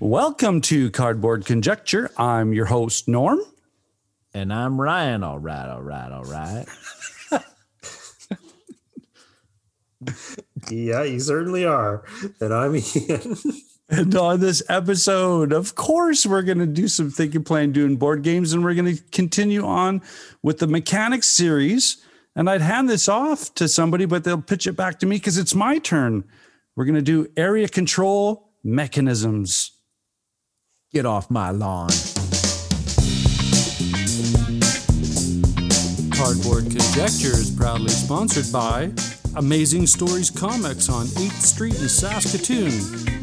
Welcome to Cardboard Conjecture. I'm your host, Norm. And I'm Ryan. All right, all right, all right. Yeah, you certainly are. And I'm Ian. And on this episode, of course, we're going to do some thinking, playing, doing board games, and we're going to continue on with the mechanics series. And I'd hand this off to somebody, but they'll pitch it back to me because it's my turn. We're going to do area control mechanisms. Get off my lawn. Cardboard Conjecture is proudly sponsored by Amazing Stories Comics on 8th Street in Saskatoon.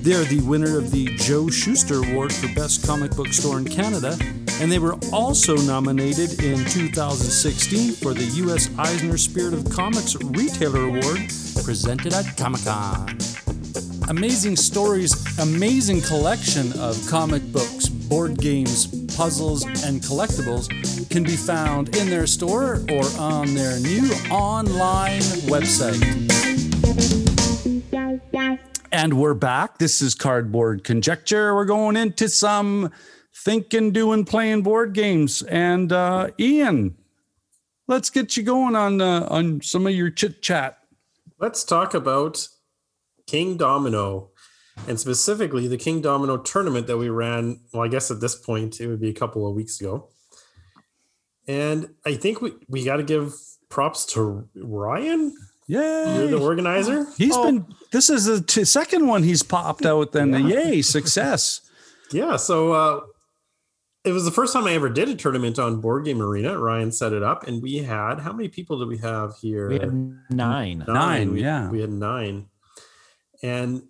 They are the winner of the Joe Shuster Award for Best Comic Book Store in Canada, and they were also nominated in 2016 for the U.S. Eisner Spirit of Comics Retailer Award presented at Comic Con. Amazing Stories' amazing collection of comic books, board games, puzzles, and collectibles can be found in their store or on their new online website. And we're back. This is Cardboard Conjecture. We're going into some thinking, doing, playing board games. And uh, Ian, let's get you going on uh, on some of your chit chat. Let's talk about Kingdomino and specifically the Kingdomino tournament that we ran. Well, I guess at this point it would be a couple of weeks ago. And I think we, we got to give props to Ryan. Yeah, You're the organizer. He's been. This is the t- second one he's popped out. Then yay, success! Yeah. So uh, it was the first time I ever did a tournament on Board Game Arena. Ryan set it up, and we had how many people did we have here? We had nine. Nine, We- yeah. We had nine. And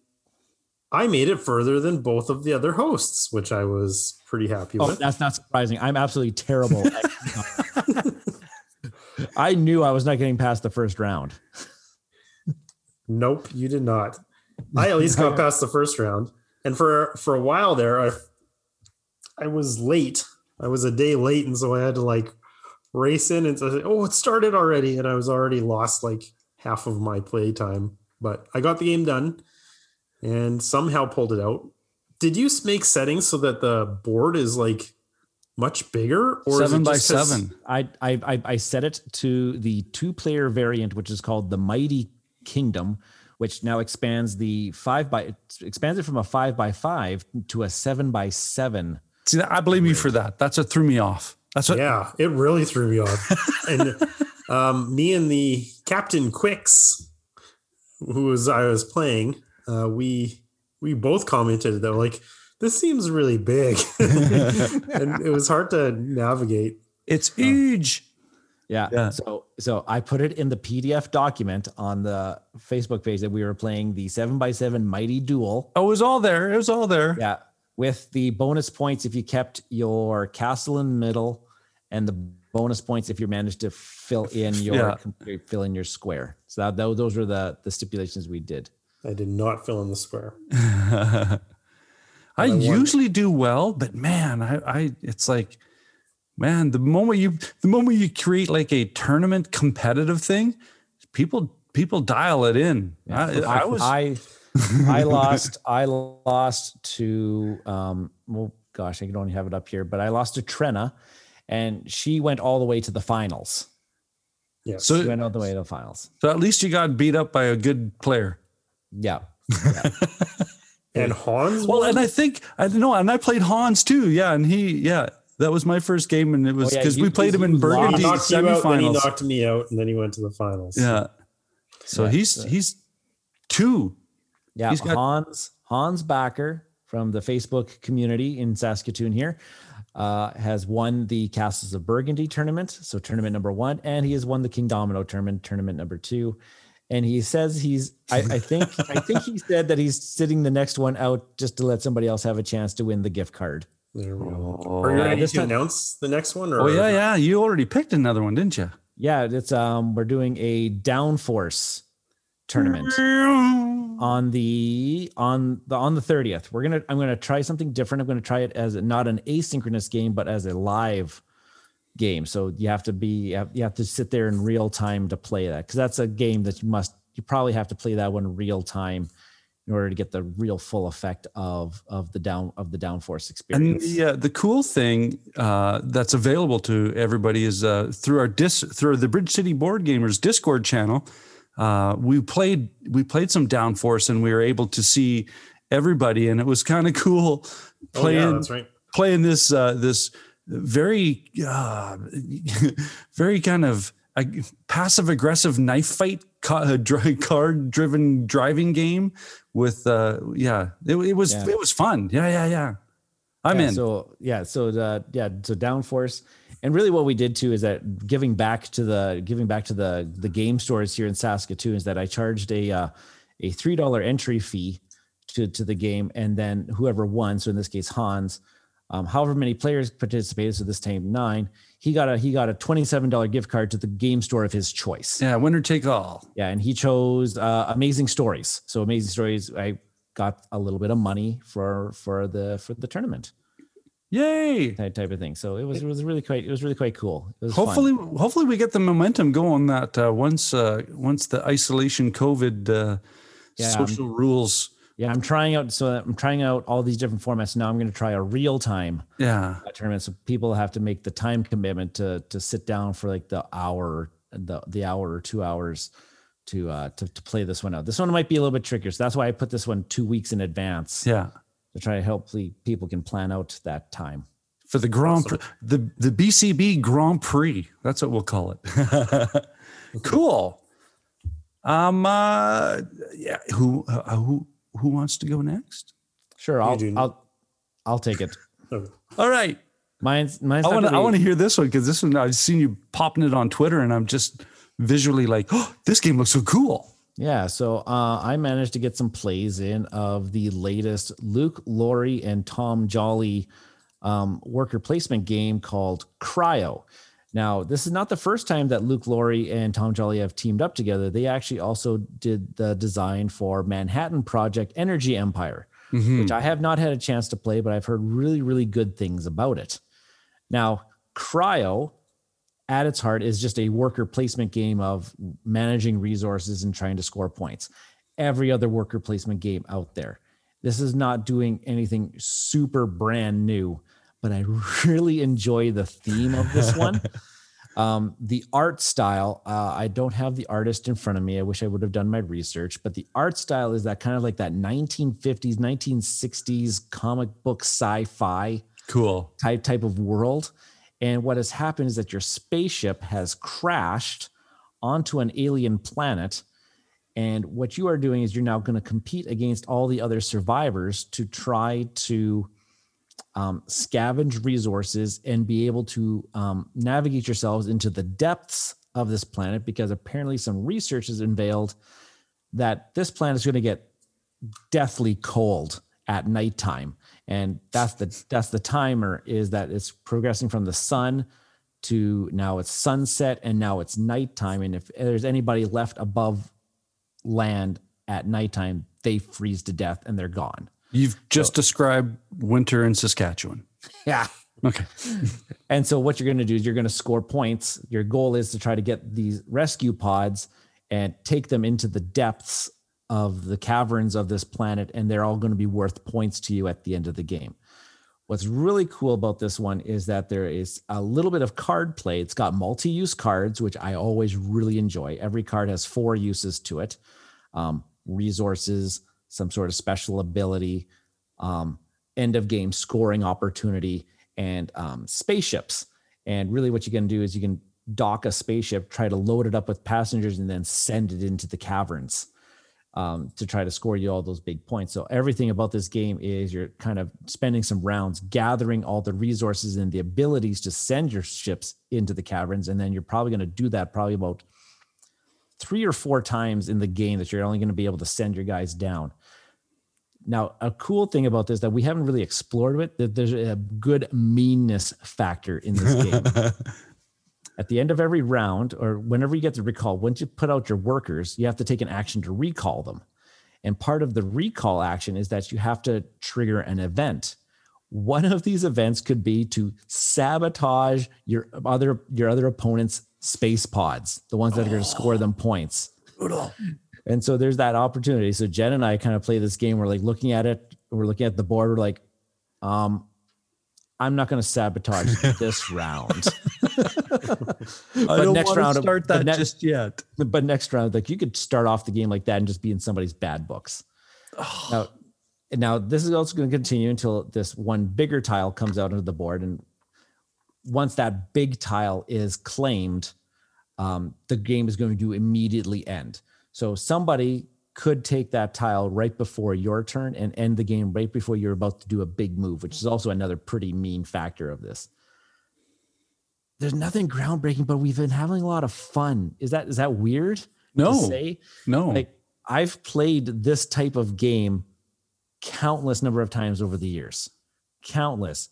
I made it further than both of the other hosts, which I was pretty happy Oh, with. that's not surprising. I'm absolutely terrible. I knew I was not getting past the first round. Nope, you did not. I at least got past the first round. And for for a while there, I I was late. I was a day late, and so I had to like race in and say, "Oh, it started already," and I was already lost like half of my play time. But I got the game done, and somehow pulled it out. Did you make settings so that the board is like much bigger, or is seven it by just 'cause- seven. I, I I I set it to the two player variant, which is called the Mighty Kingdom, which now expands the five by expands it from a five by five to a seven by seven. See, I blame you for that. That's what threw me off. That's what. Yeah, it really threw me off. and um, me and the Captain Quicks, who was I was playing, uh, we we both commented that like this seems really big, and it was hard to navigate. It's huge. Yeah. Yeah. So so I put it in the PDF document on the Facebook page that we were playing the seven by seven Mighty Duel. Oh, it was all there. It was all there. Yeah. With the bonus points if you kept your castle in the middle, and the bonus points if you managed to fill in your fill in your square. So that, tho- those were the the stipulations we did. I did not fill in the square. I I usually do well, but man, I, I, it's like, man, the moment you, the moment you create like a tournament competitive thing, people, people dial it in. I, I was, I I lost I lost to um well gosh I can only have it up here but I lost to Trena and she went all the way to the finals. Yes. So- She went all the way to the finals. so at least you got beat up by a good player. Yeah. and Hans. Well, won? and I think I know, and I played Hans too. Yeah, and he, yeah, that was my first game, and it was oh, yeah, because you- we played him in lost. he Burgundy knocked you out, then he knocked me out, and then he went to the finals. Yeah. So Yeah, he's so- he's two. Yeah, He's got- Hans Hans Backer from the Facebook community in Saskatoon here uh, has won the Castles of Burgundy tournament, so tournament number one, and he has won the Kingdomino tournament, tournament number two. and he says he's I, I think I think he said that he's sitting the next one out just to let somebody else have a chance to win the gift card. There we go. Oh, Are you ready this to time- announce the next one? Or oh yeah, yeah. You already picked another one, didn't you? Yeah, it's um we're doing a downforce tournament on the on the on the 30th. We're gonna I'm gonna try something different. I'm gonna try it as a, not an asynchronous game, but as a live game. So you have to be you have, you have to sit there in real time to play that because that's a game that you must you probably have to play that one real time in order to get the real full effect of of the down of the downforce experience. And the uh, the cool thing uh, that's available to everybody is uh, through our dis through the Bridge City Board Gamers Discord channel. Uh, we played we played some Downforce and we were able to see everybody, and it was kind of cool Oh, playing yeah, that's right. playing this uh, this very uh, very kind of uh, passive aggressive knife fight card driven driving game with uh yeah it, it was Yeah. it was fun yeah yeah yeah i'm Yeah, in So yeah, so the yeah, so downforce, and really what we did too is that giving back to the giving back to the the game stores here in Saskatoon is that I charged a uh, a three dollar entry fee to to the game, and then whoever won, so in this case Hans, um, however many players participated, so this time nine, he got a he got a twenty seven dollar gift card to the game store of his choice. yeah winner take all Yeah, and he chose uh, Amazing Stories. So Amazing Stories, I got a little bit of money for for the for the tournament yay type, type of thing. So it was it was really quite it was really quite cool. It was fun. hopefully hopefully we get the momentum going that uh, once uh once the isolation covid uh Yeah, social rules yeah, I'm trying out. So I'm trying out all these different formats. Now I'm going to try a real time yeah tournament. So people have to make the time commitment to to sit down for like the hour, the the hour or two hours to uh to, to play this one out. This one might be a little bit trickier. So that's why I put this one two weeks in advance yeah to try to help the people can plan out that time. for the Grand Prix, the the BCB Grand Prix. That's what we'll call it. cool. Um. Uh, yeah. Who uh, who who wants to go next? Sure, I'll do. I'll I'll take it. All right. Mine's mine's I want to. I want to hear this one because this one I've seen you popping it on Twitter, and I'm just visually like, oh, this game looks so cool. Yeah, so uh, I managed to get some plays in of the latest Luke Laurie and Tom Jolly um, worker placement game called Cryo. Now, this is not the first time that Luke Laurie and Tom Jolly have teamed up together. They actually also did the design for Manhattan Project Energy Empire, which I have not had a chance to play, but I've heard really, really good things about it. Now, Cryo at its heart is just a worker placement game of managing resources and trying to score points. Every other worker placement game out there. This is not doing anything super brand new, but I really enjoy the theme of this one. um, the art style, uh, I don't have the artist in front of me. I wish I would have done my research, but the art style is that kind of like that 1950s, 1960s comic book sci fi Cool. type type of world. And what has happened is that your spaceship has crashed onto an alien planet. And what you are doing is you're now going to compete against all the other survivors to try to um, scavenge resources and be able to um, navigate yourselves into the depths of this planet because apparently some research has unveiled that this planet is going to get deathly cold at nighttime and that's the that's the timer is that it's progressing from the sun to now it's sunset and now it's nighttime and if there's anybody left above land at nighttime they freeze to death and they're gone You've just described winter in Saskatchewan. yeah Okay. And so what you're going to do is you're going to score points. Your goal is to try to get these rescue pods and take them into the depths of the caverns of this planet and they're all going to be worth points to you at the end of the game. What's really cool about this one is that there is a little bit of card play. It's got multi-use cards, which I always really enjoy. Every card has four uses to it. Um, resources, some sort of special ability, um, end of game scoring opportunity, and um, spaceships. And really, what you can do is you can dock a spaceship, try to load it up with passengers, and then send it into the caverns um, to try to score you all those big points. So everything about this game is you're kind of spending some rounds gathering all the resources and the abilities to send your ships into the caverns, and then you're probably going to do that probably about three or four times in the game that you're only going to be able to send your guys down. Now, a cool thing about this that we haven't really explored it, that there's a good meanness factor in this game. At the end of every round, or whenever you get the recall, once you put out your workers, you have to take an action to recall them. And part of the recall action is that you have to trigger an event. One of these events could be to sabotage your other your other opponent's space pods, the ones that are going to score them points. Brutal. And so there's that opportunity. So Jen and I kind of play this game. We're like looking at it. We're looking at the board. We're like, um, I'm not going to sabotage this round. I don't next round, start that ne- just yet. But next round, like you could start off the game like that and just be in somebody's bad books. Oh. Now, now this is also going to continue until this one bigger tile comes out onto the board, and once that big tile is claimed, um, the game is going to immediately end. So somebody could take that tile right before your turn and end the game right before you're about to do a big move, which is also another pretty mean factor of this. There's nothing groundbreaking, but we've been having a lot of fun. Is that is that weird? No, no. Like I've played this type of game countless number of times over the years, countless.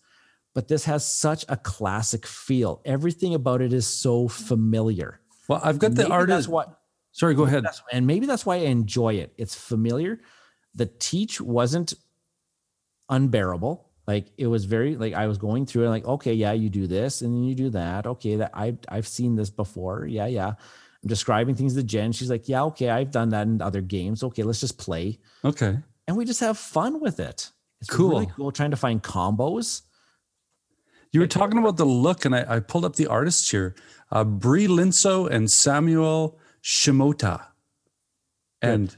But this has such a classic feel. Everything about it is so familiar. Well, I've got the artist. That's what Sorry, go ahead. and maybe that's why I enjoy it. It's familiar. The teach wasn't unbearable. Like it was very like I was going through it like, okay, yeah, you do this and then you do that. Okay, that I I've seen this before. Yeah, yeah. I'm describing things to Jen. She's like, yeah, okay, I've done that in other games. Okay, let's just play. Okay. And we just have fun with it. It's cool. really cool trying to find combos. You were talking about the look, and I, I pulled up the artists here. Uh, Bree Lindsoe and Samuel Shimota. And Good.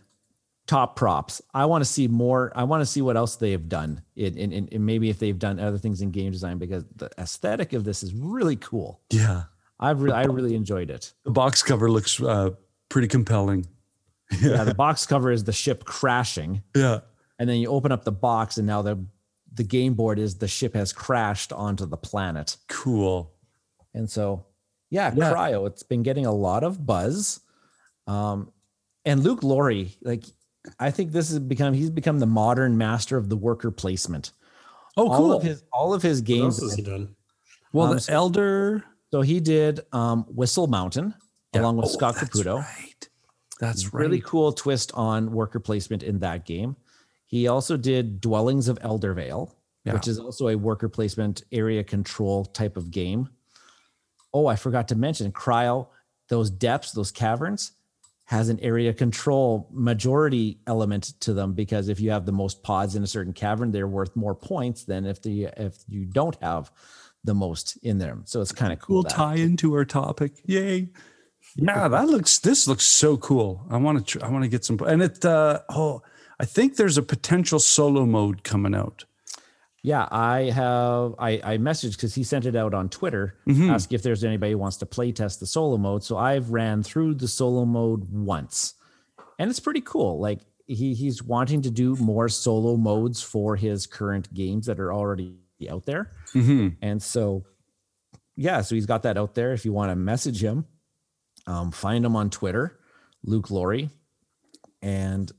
Top props. I want to see more. I want to see what else they have done. In, in, in, maybe if they've done other things in game design because the aesthetic of this is really cool. Yeah. I've really, I really enjoyed it. The box cover looks uh, pretty compelling. Yeah. yeah. The box cover is the ship crashing. Yeah. And then you open up the box and now the, the game board is the ship has crashed onto the planet. Cool. And so, yeah, yeah. cryo, it's been getting a lot of buzz. Um, and Luke Laurie, like I think this has become he's become the modern master of the worker placement. Oh, cool. All of his all of his games. Has he done? Well, um, the Elder. So he did um, Whistle Mountain yeah. along with oh, Scott that's Caputo. Right. That's right. Really cool twist on worker placement in that game. He also did Dwellings of Eldervale, yeah. which is also a worker placement area control type of game. Oh, I forgot to mention Cryo, those depths, those caverns has an area control majority element to them because if you have the most pods in a certain cavern, they're worth more points than if the if you don't have the most in them. So it's kind of cool. We'll tie into our topic. Yay. Yeah, that looks this looks so cool. I want to I want to get some and it uh oh I think there's a potential solo mode coming out. Yeah, I have. I, I messaged because he sent it out on Twitter, mm-hmm. ask if there's anybody who wants to play test the solo mode. So I've ran through the solo mode once, and it's pretty cool. Like he he's wanting to do more solo modes for his current games that are already out there, mm-hmm. and so yeah, so he's got that out there. If you want to message him, um, find him on Twitter, Luke Laurie, and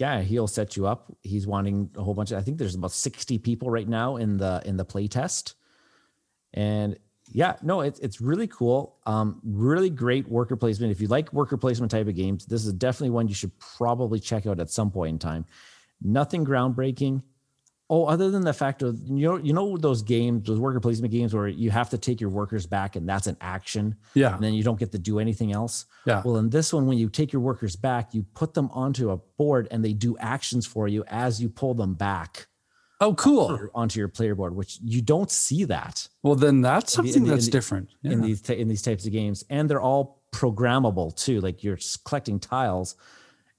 yeah, he'll set you up. He's wanting a whole bunch of, I think there's about 60 people right now in the in the play test. And yeah, no, it's it's really cool. Um, really great worker placement. If you like worker placement type of games, this is definitely one you should probably check out at some point in time. Nothing groundbreaking. Oh, other than the fact of you know, you know those games, those worker placement games where you have to take your workers back and that's an action. Yeah. And then you don't get to do anything else. Yeah. Well, in this one, when you take your workers back, you put them onto a board and they do actions for you as you pull them back. Oh, cool. Onto your, onto your player board, which you don't see that. Well, then that's something in the, that's the, different yeah. in these in these types of games, and they're all programmable too. Like you're collecting tiles,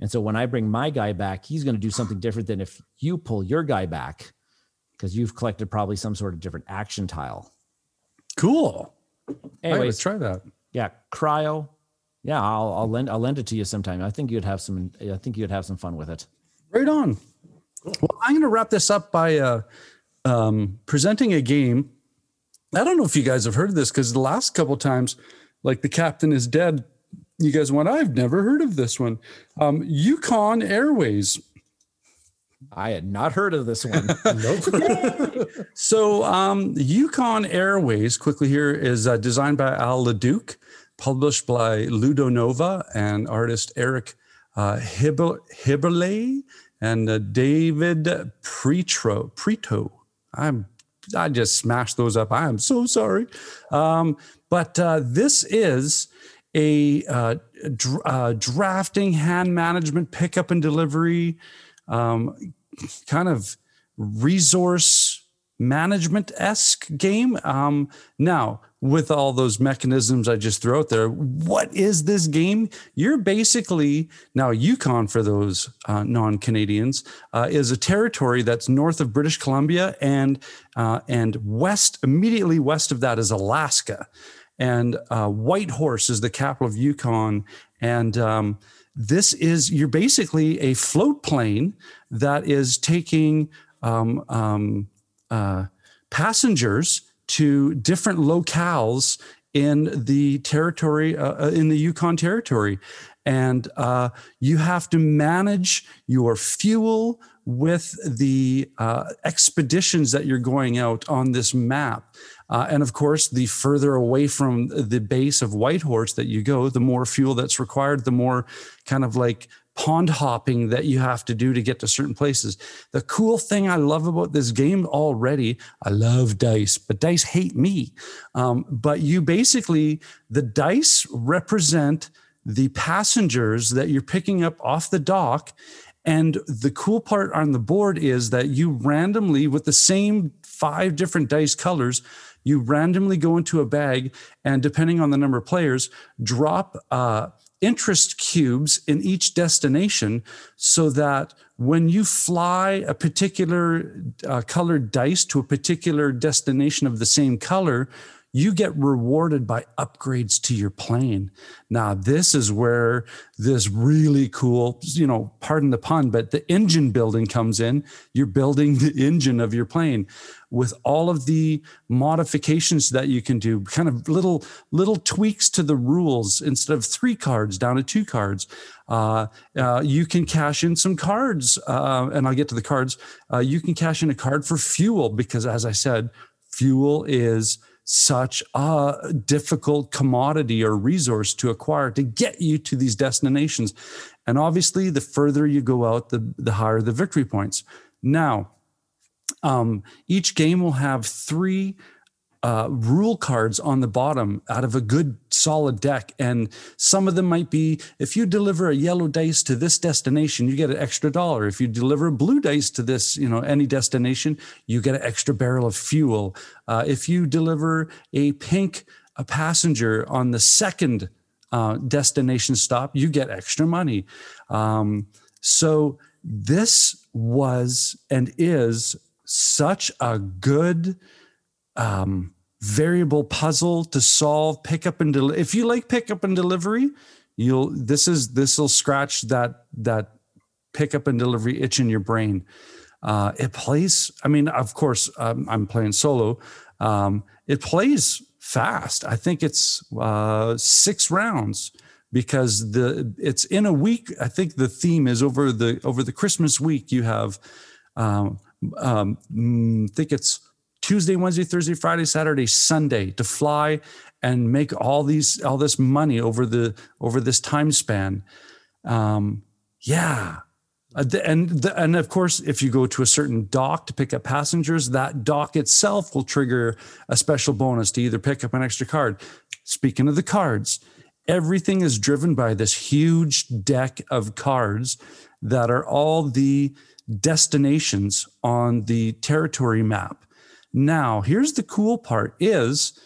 and so when I bring my guy back, he's going to do something different than if you pull your guy back because you've collected probably some sort of different action tile. Cool. Anyways, right, let's try that. Yeah, cryo. Yeah, I'll I'll lend I'll lend it to you sometime. I think you'd have some. I think you'd have some fun with it. Right on. Well, I'm going to wrap this up by uh, um, presenting a game. I don't know if you guys have heard of this because the last couple times, like the captain is dead, you guys want? I've never heard of this one. Um, Yukon Airways. I had not heard of this one. nope. So, um, Yukon Airways, quickly here, is uh, designed by Al Leduc, published by Ludonova and artist Eric uh, Hiberle and uh, David Pretro. Preto. I'm I just smashed those up. I am so sorry. Um, but uh, this is a uh, dr- uh, drafting, hand management, pickup and delivery, um, kind of resource management esque game. Um, now, with all those mechanisms I just threw out there, what is this game? You're basically now Yukon for those uh, non Canadians uh, is a territory that's north of British Columbia and uh, and west immediately west of that is Alaska, and uh, Whitehorse is the capital of Yukon, and um, this is you're basically a float plane that is taking um, um, uh, passengers to different locales in the territory uh, uh, in the Yukon territory, and uh, you have to manage your fuel with the uh, expeditions that you're going out on this map. Uh, and of course, the further away from the base of Whitehorse that you go, the more fuel that's required, the more kind of like pond hopping that you have to do to get to certain places. The cool thing I love about this game already, I love dice, but dice hate me. Um, but you basically, the dice represent the passengers that you're picking up off the dock. And the cool part on the board is that you randomly, with the same five different dice colors, you randomly go into a bag and depending on the number of players, drop uh, interest cubes in each destination so that when you fly a particular uh, colored dice to a particular destination of the same color, you get rewarded by upgrades to your plane. Now, this is where this really cool, you know, pardon the pun, but the engine building comes in. You're building the engine of your plane with all of the modifications that you can do, kind of little little tweaks to the rules. Instead of three cards, down to two cards. Uh, uh, you can cash in some cards, uh, and I'll get to the cards. Uh, you can cash in a card for fuel because, as I said, fuel is such a difficult commodity or resource to acquire to get you to these destinations. And obviously, the further you go out, the, the higher the victory points. Now, um, each game will have three uh, rule cards on the bottom out of a good solid deck. And some of them might be if you deliver a yellow dice to this destination, you get an extra dollar. If you deliver a blue dice to this, you know, any destination, you get an extra barrel of fuel. Uh, if you deliver a pink a passenger on the second uh, destination stop, you get extra money. Um, so this was and is such a good um, variable puzzle to solve pickup and delivery. If you like pickup and delivery, you'll this is this will scratch that that pickup and delivery itch in your brain. Uh, it plays. I mean, of course, um, I'm playing solo. Um, it plays fast. I think it's uh, six rounds because the it's in a week. I think the theme is over the over the Christmas week. You have, um, um, mm, I think it's Tuesday, Wednesday, Thursday, Friday, Saturday, Sunday to fly and make all these all this money over the over this time span. Um, yeah. Uh, and the, and of course, if you go to a certain dock to pick up passengers, that dock itself will trigger a special bonus to either pick up an extra card. Speaking of the cards, everything is driven by this huge deck of cards that are all the destinations on the territory map. Now, here's the cool part is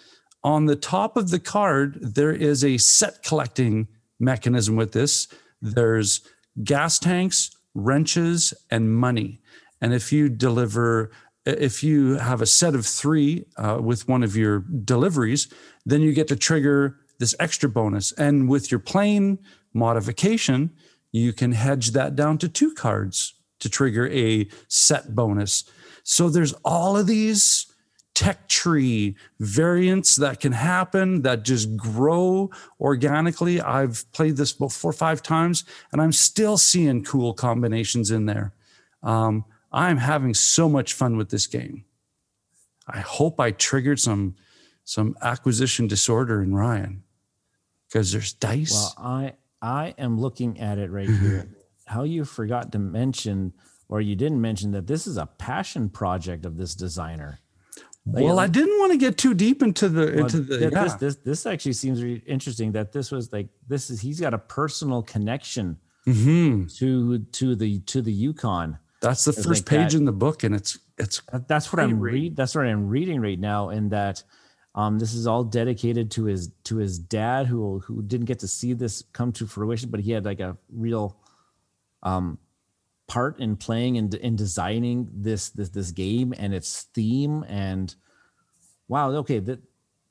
on the top of the card, there is a set collecting mechanism with this. There's gas tanks, wrenches, and money. And if you deliver, if you have a set of three uh, with one of your deliveries, then you get to trigger this extra bonus. And with your plane modification, you can hedge that down to two cards to trigger a set bonus. So there's all of these tech tree variants that can happen that just grow organically. I've played this four or five times and I'm still seeing cool combinations in there. Um, I'm having so much fun with this game. I hope I triggered some some acquisition disorder in Ryan because there's dice. Well, I I am looking at it right here. How you forgot to mention, or you didn't mention that this is a passion project of this designer. Well, I didn't want to get too deep into the well, into the. This, yeah. this, this this actually seems really interesting. That this was like this is he's got a personal connection mm-hmm. to to the to the Yukon. That's the first like page that, in the book, and it's it's. That's what I'm read. That's what I'm reading right now, and that um, this is all dedicated to his to his dad, who who didn't get to see this come to fruition, but he had like a real um, part in playing and in, in designing this this this game and its theme. And wow, okay, that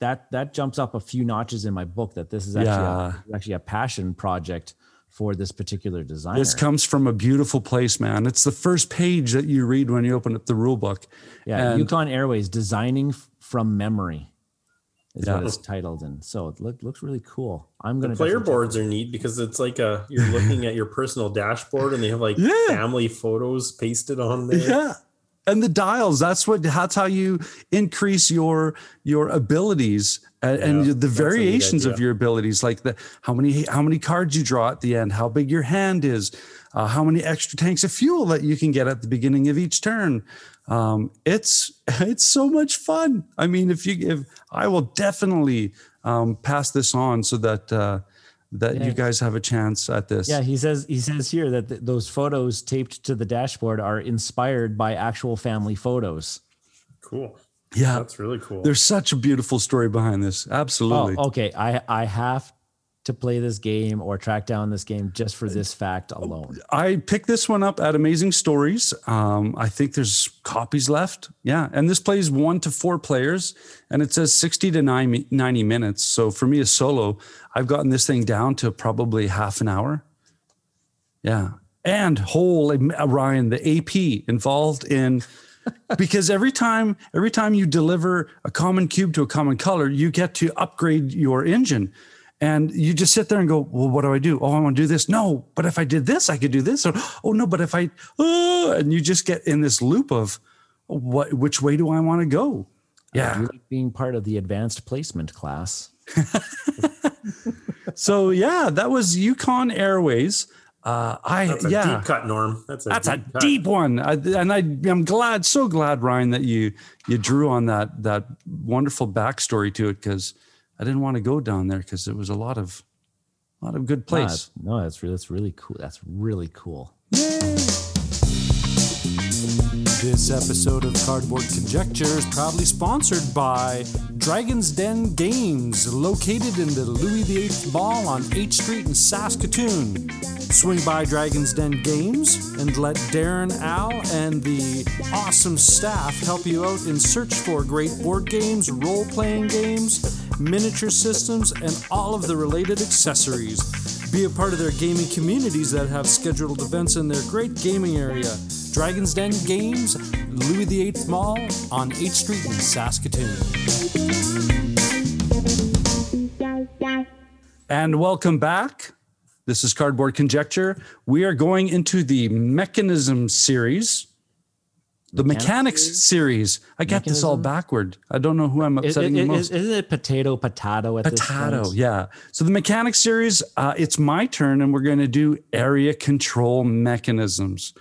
that that jumps up a few notches in my book. That this is actually yeah. a, actually a passion project for this particular designer. This comes from a beautiful place, man. It's the first page that you read when you open up the rule book. Yeah, and Yukon Airways designing from memory is yeah. what it's titled, and so it look, looks really cool. I'm gonna. The player boards are neat because it's like a you're looking at your personal dashboard, and they have like yeah. family photos pasted on there. Yeah, and the dials that's what that's how you increase your your abilities and, yeah, and the variations of your abilities like the how many how many cards you draw at the end how big your hand is uh, how many extra tanks of fuel that you can get at the beginning of each turn um, it's it's so much fun i mean if you if i will definitely um, pass this on so that uh, that yeah. you guys have a chance at this. Yeah, he says he says here that th- those photos taped to the dashboard are inspired by actual family photos. Cool. Yeah, that's really cool. There's such a beautiful story behind this. Absolutely. Oh, okay, I I have to play this game or track down this game just for this fact alone. I picked this one up at Amazing Stories. Um, I think there's copies left. Yeah. And this plays one to four players and it says 60 to 90 minutes. So for me, a solo, I've gotten this thing down to probably half an hour. Yeah. And whole uh, Ryan, the AP involved in because every time every time you deliver a common cube to a common color, you get to upgrade your engine. And you just sit there and go, well, what do I do? Oh, I want to do this. No, but if I did this, I could do this. Or, oh no, but if I, oh, and you just get in this loop of what, which way do I want to go? Yeah. being part of the advanced placement class. so yeah, that was Yukon Airways. Uh, I that's a yeah, deep cut, Norm. That's a that's deep a cut. deep one, I, and I I'm glad, so glad, Ryan, that you you drew on that that wonderful backstory to it because I didn't want to go down there because it was a lot of a lot of good place. No, that's really that's really cool. That's really cool. This episode of Cardboard Conjecture is proudly sponsored by Dragon's Den Games, located in the Louis VIII Mall on 8th Street in Saskatoon. Swing by Dragon's Den Games and let Darren, Al, and the awesome staff help you out in search for great board games, role playing games, miniature systems, and all of the related accessories. Be a part of their gaming communities that have scheduled events in their great gaming area. Dragon's Den Games, Louis VIII Mall on 8th Street in Saskatoon. And welcome back. This is Cardboard Conjecture. We are going into the Mechanism series, the Mechanics, Mechanics series. I got this all backward. I don't know who I'm upsetting it, it, the most. Isn't it potato, potato at potato, this point? yeah. So the Mechanics series, uh, it's my turn, and we're going to do area control mechanisms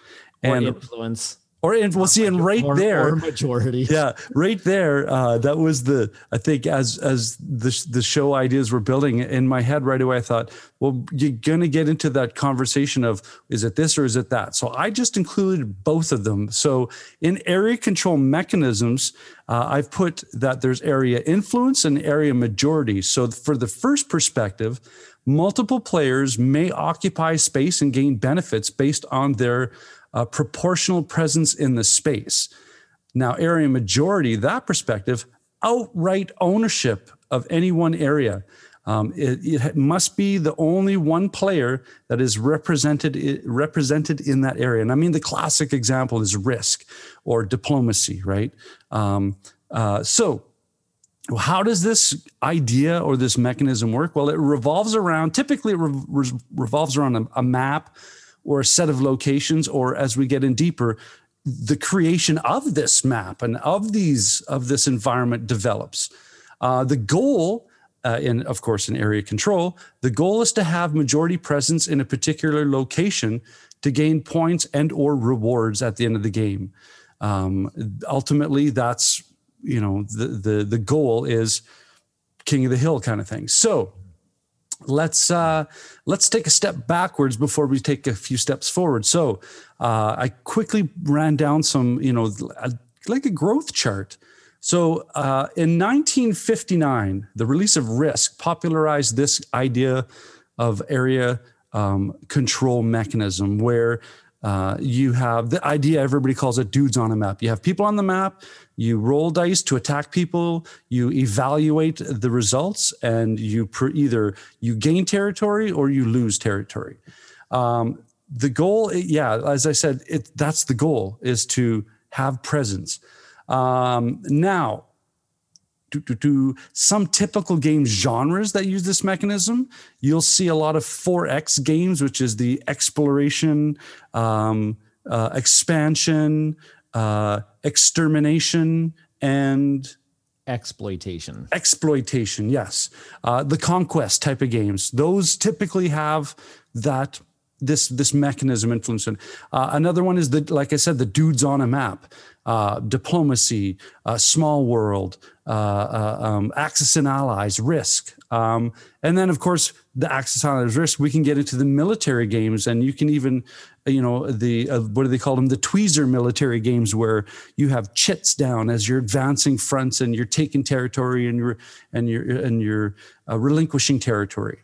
or and influence or in, we'll see, and right or, there, or majority, yeah, right there. Uh, that was the I think as as the the show ideas were building in my head right away. I thought, well, you're gonna get into that conversation of is it this or is it that? So I just included both of them. So in area control mechanisms, uh, I've put that there's area influence and area majority. So for the first perspective, multiple players may occupy space and gain benefits based on their a proportional presence in the space. Now, area majority, that perspective, outright ownership of any one area. Um, it, it, must be the only one player that is represented represented in that area. And I mean, the classic example is risk or diplomacy, right? Um, Uh, so, how does this idea or this mechanism work? Well, it revolves around, typically, it re- revolves around a, a map or a set of locations, or as we get in deeper, the creation of this map and of these of this environment develops. Uh, the goal, uh, in of course, in area control, the goal is to have majority presence in a particular location to gain points and or rewards at the end of the game. Um, ultimately, that's you know the the the goal is king of the hill kind of thing. So let's uh, let's take a step backwards before we take a few steps forward. So uh, I quickly ran down some, you know, like a growth chart. So uh, in 1959, the release of Risk popularized this idea of area um, control mechanism where uh, you have the idea everybody calls it dudes on a map. You have people on the map, you roll dice to attack people, you evaluate the results, and you either you gain territory or you lose territory. Um, the goal, yeah, as I said, it that's the goal is to have presence. Um, now, do, do, do, some typical game genres that use this mechanism. You'll see a lot of 4X games, which is the exploration, um, uh, expansion, uh, extermination, and exploitation. Exploitation, yes. Uh, the conquest type of games. Those typically have that this this mechanism influencing. Uh, another one is the like I said, the dudes on a map, uh, diplomacy, uh, small world, uh, uh, um, Axis and allies, risk, um, and then of course the Axis and allies risk. We can get into the military games, and you can even you know the uh, what do they call them the tweezer military games where you have chits down as you're advancing fronts and you're taking territory and you're and you're and you're relinquishing territory.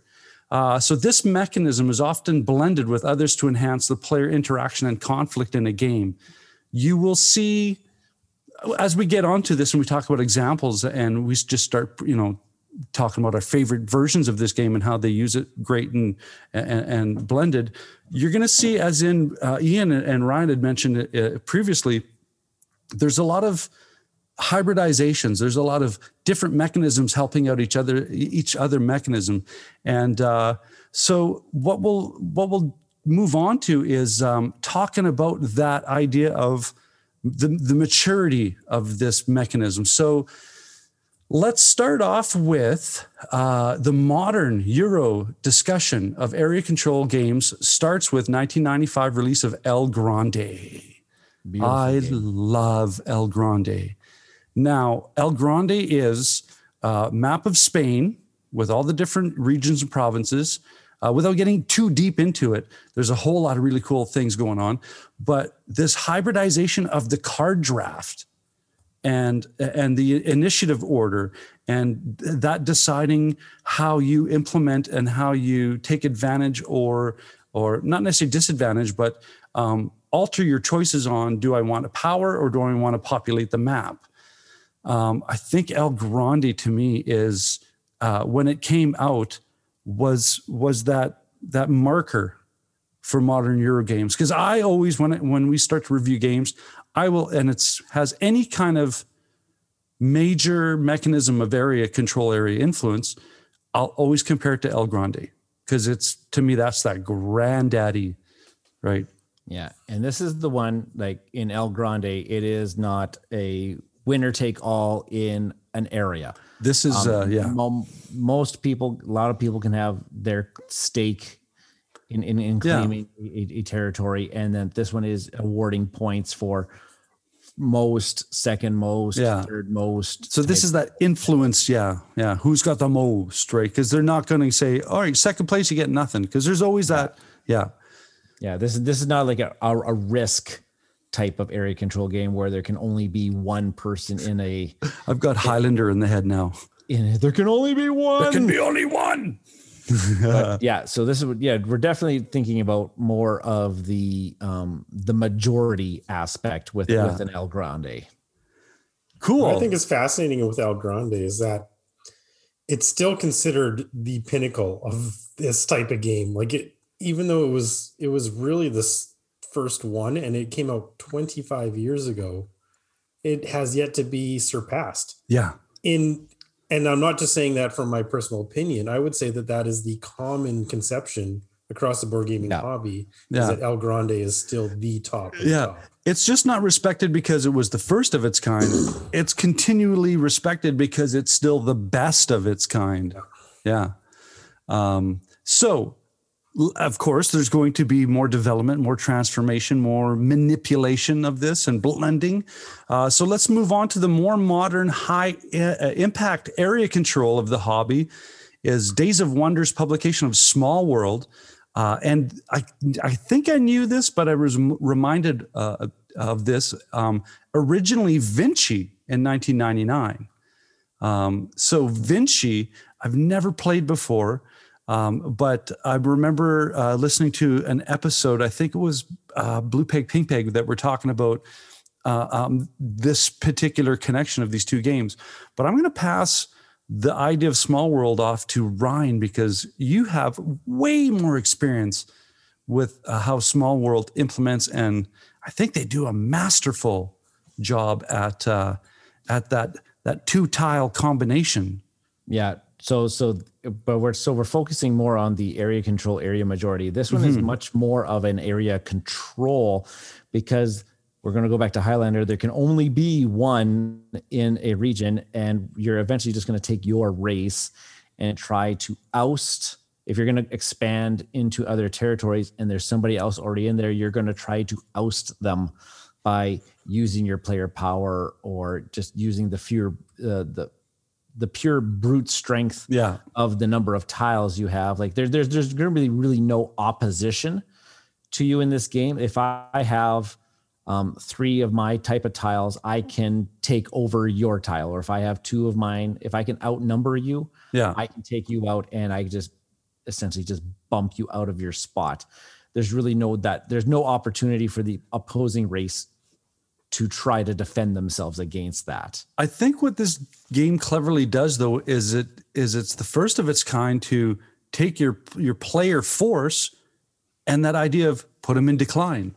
Uh, so this mechanism is often blended with others to enhance the player interaction and conflict in a game. You will see as we get onto this and we talk about examples and we just start, you know, talking about our favorite versions of this game and how they use it great and and, and blended, you're going to see, as in uh, Ian and Ryan had mentioned uh, previously, there's a lot of hybridizations. There's a lot of different mechanisms helping out each other each other mechanism. And uh, so what we'll what we'll move on to is um, talking about that idea of the, the maturity of this mechanism. So let's start off with uh, the modern euro discussion of area control games starts with 1995 release of el grande Beautiful I game. love El Grande. Now, El Grande is a map of Spain with all the different regions and provinces. Uh, without getting too deep into it, there's a whole lot of really cool things going on. But this hybridization of the card draft and and the initiative order and that deciding how you implement and how you take advantage or or not necessarily disadvantage, but um, alter your choices on do I want a power or do I want to populate the map? Um, I think El Grande to me is uh, when it came out was was that that marker for modern Euro games because I always when it, when we start to review games I will and it's has any kind of major mechanism of area control area influence I'll always compare it to El Grande because it's to me that's that granddaddy right yeah and this is the one like in El Grande it is not a winner take all in an area. This is um, uh, yeah. Mo- most people, a lot of people can have their stake in in, in claiming yeah. a, a, territory, and then this one is awarding points for most, second most, yeah. third most. So this is that influence, yeah, yeah. Who's got the most, right? Because they're not going to say, "All right, second place, you get nothing," because there's always that, yeah, yeah. This is this is not like a, a, a risk type of area control game where there can only be one person in a. I've got Highlander in the head now. In there can only be one. There can be only one. But yeah, so this is yeah, we're definitely thinking about more of the um the majority aspect with yeah. with an El Grande. Cool. What I think is fascinating with El Grande is that it's still considered the pinnacle of this type of game. Like it, even though it was it was really this first one and it came out 25 years ago it has yet to be surpassed. Yeah. In and I'm not just saying that from my personal opinion. I would say that that is the common conception across the board gaming Yeah. hobby Yeah. is that El Grande is still the top. Yeah. top. It's just not respected because it was the first of its kind. it's continually respected because it's still the best of its kind. Yeah. Um, so, of course, there's going to be more development, more transformation, more manipulation of this and blending. Uh, so let's move on to the more modern, high uh, impact area control of the hobby. Is Days of Wonder's publication of Small World, uh, and I I think I knew this, but I was reminded uh, of this um, originally Vinci in 1999. Um, so Vinci, I've never played before, um, but I remember uh, listening to an episode. I think it was uh, Blue Peg Pink Peg that we're talking about uh, um, this particular connection of these two games. But I'm going to pass the idea of Small World off to Ryan because you have way more experience with uh, how Small World implements, and I think they do a masterful job at uh, at that that two tile combination. Yeah. So so but we're so we're focusing more on the area control area majority. This one is much more of an area control because we're going to go back to Highlander. There can only be one in a region, and you're eventually just going to take your race and try to oust. If you're going to expand into other territories and there's somebody else already in there, you're going to try to oust them by using your player power or just using the fear, uh, the the pure brute strength Yeah, of the number of tiles you have. Like there's there's there's going to be really no opposition to you in this game. If I have um, three of my type of tiles, I can take over your tile. Or if I have two of mine, if I can outnumber you, yeah, I can take you out and I just essentially just bump you out of your spot. There's really no that there's no opportunity for the opposing race to try to defend themselves against that. I think what this game cleverly does, though, is it is it's the first of its kind to take your your player force and that idea of put them in decline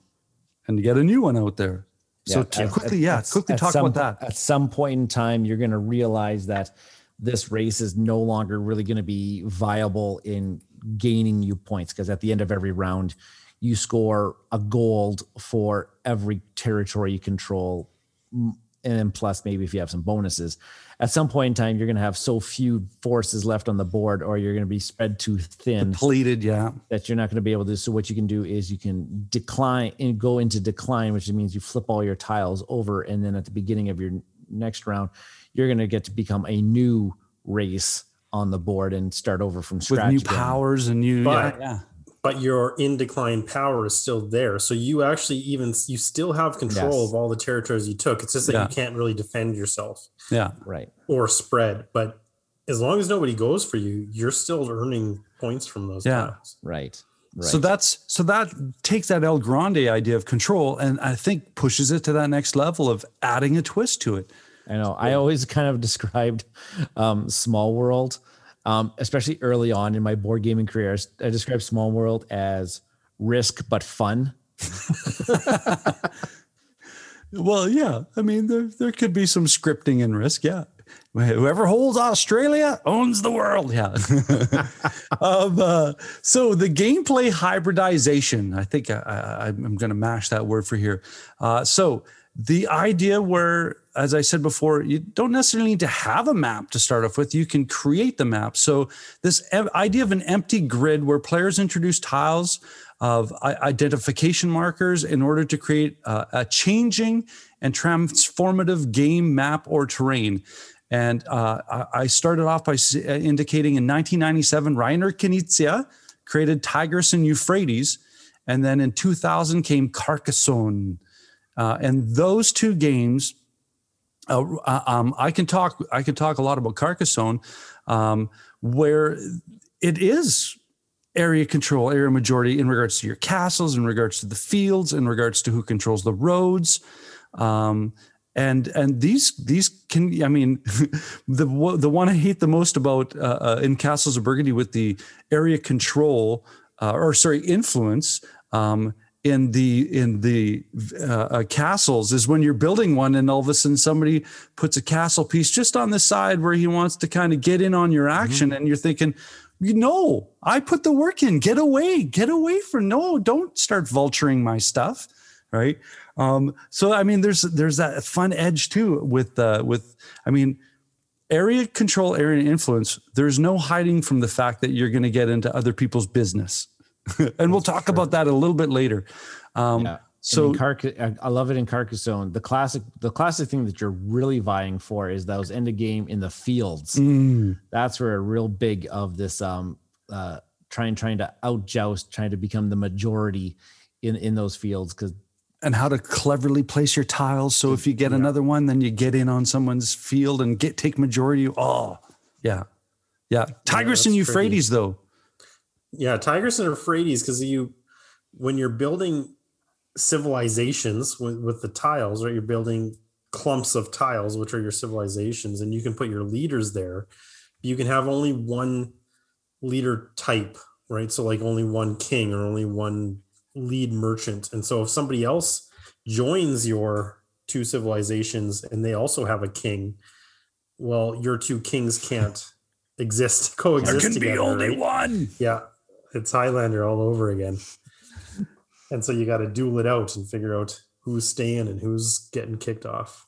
and get a new one out there. So Yeah, to at- quickly, at- yeah, at- quickly talk some about that. At some point in time, you're going to realize that this race is no longer really going to be viable in gaining you points because at the end of every round, you score a gold for every territory you control. And then plus maybe if you have some bonuses. At some point in time, you're going to have so few forces left on the board, or you're going to be spread too thin Depleted, yeah, that you're not going to be able to. So what you can do is you can decline and go into decline, which means you flip all your tiles over, and then at the beginning of your next round, you're going to get to become a new race on the board and start over from scratch with new again. powers and new, yeah, yeah, but your in decline power is still there. So you actually even you still have control Yes. of all the territories you took. It's just that Yeah. you can't really defend yourself yeah. Right. or spread. But as long as nobody goes for you, you're still earning points from those Yeah. tiles. Right. Right. So that's so that takes that El Grande idea of control and I think pushes it to that next level of adding a twist to it. I know. I always kind of described um, Small World, um, especially early on in my board gaming career. I described Small World as risk but fun. Well, yeah. I mean, there there could be some scripting and risk. Yeah. Whoever holds Australia owns the world. Yeah. um, uh, so the gameplay hybridization. I think I, I, I'm going to mash that word for here. Uh, so the idea where, as I said before, you don't necessarily need to have a map to start off with. You can create the map. So this idea of an empty grid where players introduce tiles of identification markers in order to create uh, a changing and transformative game map or terrain. And uh, I started off by uh, indicating in 1997, Rainer Knizia created Tigris and Euphrates. And then in 2000 came Carcassonne. Uh, and those two games, uh, uh, um, I can talk. I can talk a lot about Carcassonne, um, where it is area control, area majority in regards to your castles, in regards to the fields, in regards to who controls the roads. Um, and and these these can I mean the the one I hate the most about uh, uh, in Castles of Burgundy with the area control uh, or sorry influence um, in the in the uh, uh, castles is when you're building one and all of a sudden somebody puts a castle piece just on the side where he wants to kind of get in on your action mm-hmm. and you're thinking you know i put the work in. Get away. Get away from no don't start vulturing my stuff. Right? Um, so i mean there's there's that fun edge too with uh, with i mean area control area influence there's no hiding from the fact that you're going to get into other people's business and we'll talk about that a little bit later. Um, yeah. So I love it in Carcassonne. The classic, the classic thing that you're really vying for is those end of game in the fields. Mm. That's where a real big of this um, uh, trying trying to outjoust, trying to become the majority in in those fields because and how to cleverly place your tiles. So if you get yeah. another one, then you get in on someone's field and get take majority. Oh, yeah, yeah. Tigris yeah, and Euphrates, tricky. though. Yeah, Tigris and Euphrates, because you when you're building civilizations with, with the tiles, right? You're building clumps of tiles, which are your civilizations, and you can put your leaders there. You can have only one leader type, right? So like only one king or only one lead merchant. And so if somebody else joins your two civilizations and they also have a king, well, your two kings can't exist coexist. There can together, be only right? one. Yeah it's Highlander all over again. and so you got to duel it out and figure out who's staying and who's getting kicked off.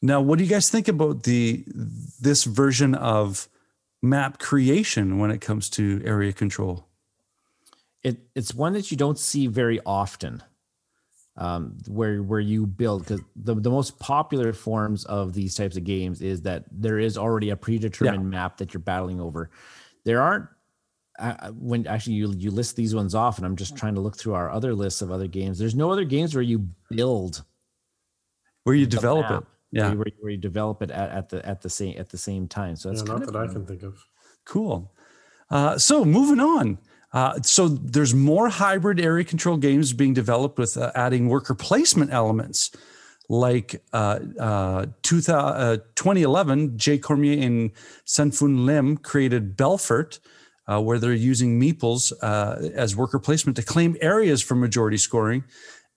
Now, what do you guys think about the this version of map creation when it comes to area control? It it's one that you don't see very often. Um, where where you build because the, the most popular forms of these types of games is that there is already a predetermined yeah. map that you're battling over. There aren't I, when actually you you list these ones off, and I'm just trying to look through our other lists of other games. There's no other games where you build, where you develop it. Yeah, where you, where you, develop it at, at, the at the same at the same time. So that's yeah, not that I can think of. Cool. Uh, so moving on. Uh, so there's more hybrid area control games being developed with uh, adding worker placement elements like uh, uh, 2011, uh, Jay Cormier and Sen-Foong Lim created Belfort, uh, where they're using meeples uh, as worker placement to claim areas for majority scoring.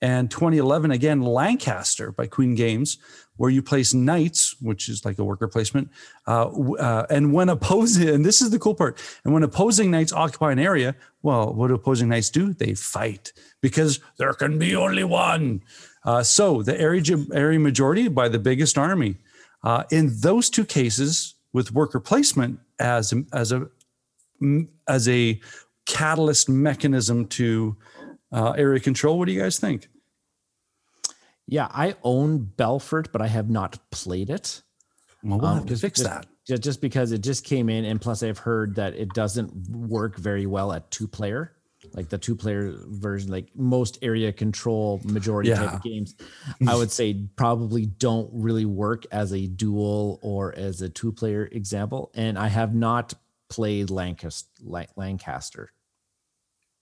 And 2011, again, Lancaster by Queen Games, where you place knights, which is like a worker placement. Uh, uh, and when opposing, and this is the cool part, and when opposing knights occupy an area, well, what do opposing knights do? They fight because there can be only one. Uh, so the area, area majority by the biggest army. Uh, in those two cases, with worker placement as, as a as a catalyst mechanism to uh, area control. What do you guys think? Yeah, I own Belfort, but I have not played it. Well, we'll um, have to fix just, that. Just because it just came in, and plus I've heard that it doesn't work very well at two player, like the two player version, like most area control majority yeah. type of games. I would say probably don't really work as a dual or as a two player example. And I have not played Lancaster. Lancaster.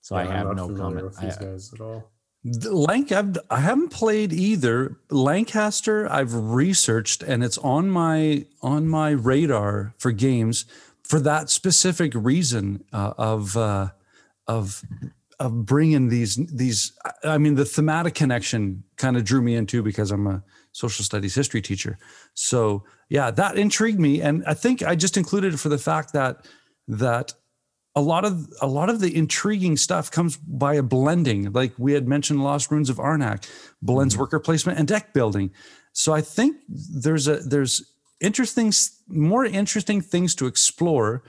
So yeah, I have no comment. With these I, guys at all. Lank, I've, I haven't played either. Lancaster, I've researched, and it's on my on my radar for games for that specific reason uh, of uh, of of bringing these these. I mean, the thematic connection kind of drew me into because I'm a social studies history teacher. So yeah, that intrigued me, and I think I just included it for the fact that that a lot of a lot of the intriguing stuff comes by a blending. Like we had mentioned lost ruins of arnak blends mm-hmm. worker placement and deck building. So i think there's a there's interesting more interesting things to explore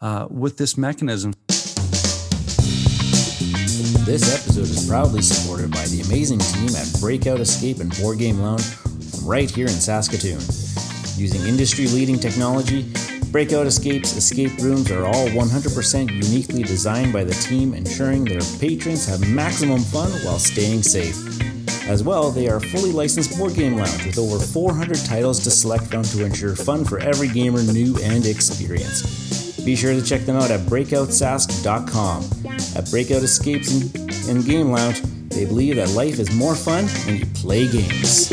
uh, with this mechanism. This episode is proudly supported by the amazing team at breakout escape and board game lounge right here in saskatoon. Using industry leading technology Breakout Escapes escape rooms are all 100% uniquely designed by the team, ensuring their patrons have maximum fun while staying safe. As well, they are a fully licensed board game lounge with over 400 titles to select from to ensure fun for every gamer new and experienced. Be sure to check them out at breakoutsask.com. At Breakout Escapes and, and Game Lounge, they believe that life is more fun when you play games.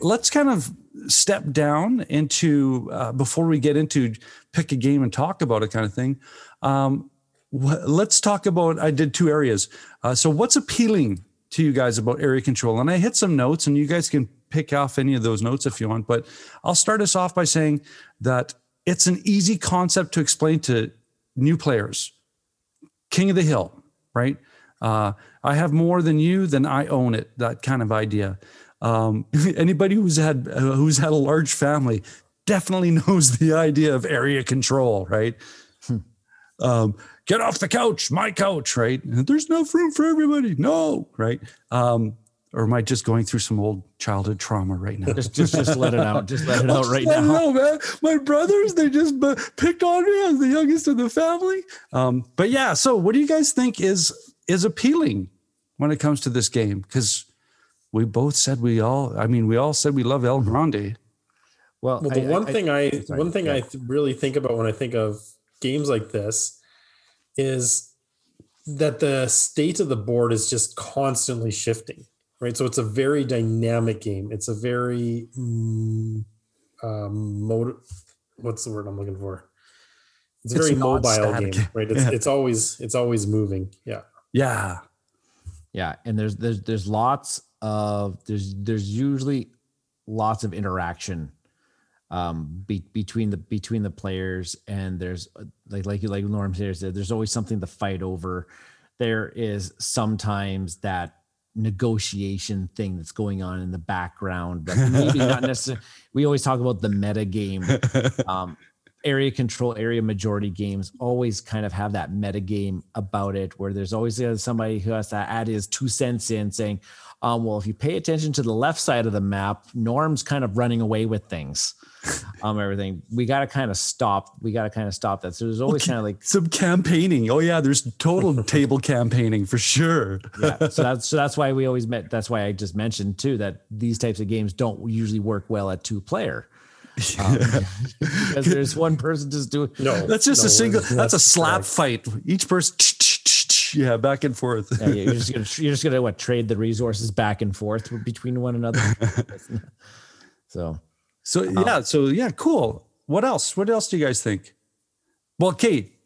Let's kind of step down into uh, before we get into pick a game and talk about it kind of thing. Um, let's talk about. I did two areas. Uh, so, what's appealing to you guys about area control? And I hit some notes, and you guys can pick off any of those notes if you want. But I'll start us off by saying that it's an easy concept to explain to new players. King of the hill, right? Uh, I have more than you, then I own it. That kind of idea. Um, anybody who's had uh, who's had a large family definitely knows the idea of area control, right? Hmm. Um, get off the couch, my couch, right? There's enough room for everybody. No, right? Um, or am I just going through some old childhood trauma right now? Just, just, just let it out. Just let it out right now. I Know, man. My brothers, they just picked on me as the youngest of the family. Um, but yeah, so what do you guys think is is appealing when it comes to this game? Because we both said we all, I mean, we all said we love El Grande. Well, well the I, one I, thing I, sorry, one thing yeah. I really think about when I think of games like this is that the state of the board is just constantly shifting right? So it's a very dynamic game. It's a very mm, um, motor. What's the word I'm looking for? It's a it's very mobile static. game, right? It's yeah. it's always it's always moving. Yeah. Yeah. Yeah, and there's there's there's lots of there's there's usually lots of interaction um be, between the between the players. And there's like like you like Norm said there's always something to fight over. There is sometimes that negotiation thing that's going on in the background that maybe not necessarily we always talk about the meta game. Um, area control area majority games always kind of have that meta game about it where there's always somebody who has to add his two cents in saying um, well if you pay attention to the left side of the map norm's kind of running away with things um, everything. We got to kind of stop. We got to kind of stop that. So there's always okay. kind of like some campaigning. Oh yeah, there's total table campaigning for sure. yeah. So that's so that's why we always met. That's why I just mentioned too that these types of games don't usually work well at two player. Um, because there's one person just doing no that's just no, a single that's, that's a slap correct. fight each person yeah back and forth yeah, you're just gonna you're just gonna what trade the resources back and forth between one another so so uh-huh. yeah, so yeah, cool. What else? What else do you guys think? Well, Kate,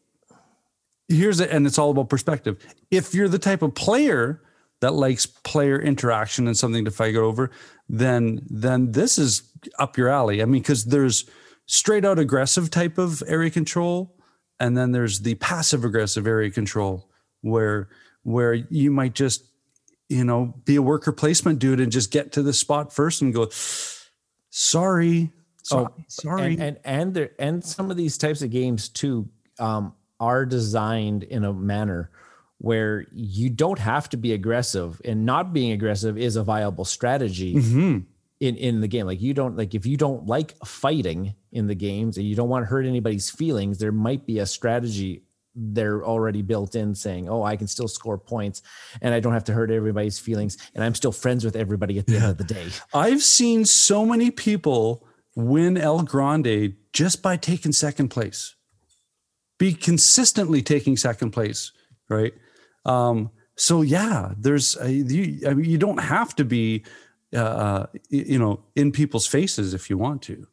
here's it, and it's all about perspective. If you're the type of player that likes player interaction and something to fight over, then then this is up your alley. I mean, because there's straight out aggressive type of area control, and then there's the passive aggressive area control where where you might just you know be a worker placement dude and just get to the spot first and go sorry. So, oh, sorry. And, and and there and some of these types of games too um, are designed in a manner where you don't have to be aggressive, and not being aggressive is a viable strategy. Mm-hmm. In, in the game like you don't like if you don't like fighting in the games and you don't want to hurt anybody's feelings there might be a strategy they're already built in saying, oh, I can still score points and I don't have to hurt everybody's feelings. And I'm still friends with everybody at the yeah. end of the day. I've seen so many people win El Grande just by taking second place, be consistently taking second place, right? Um, so yeah, there's you, I mean, you don't have to be, uh, uh you know, in people's faces if you want to.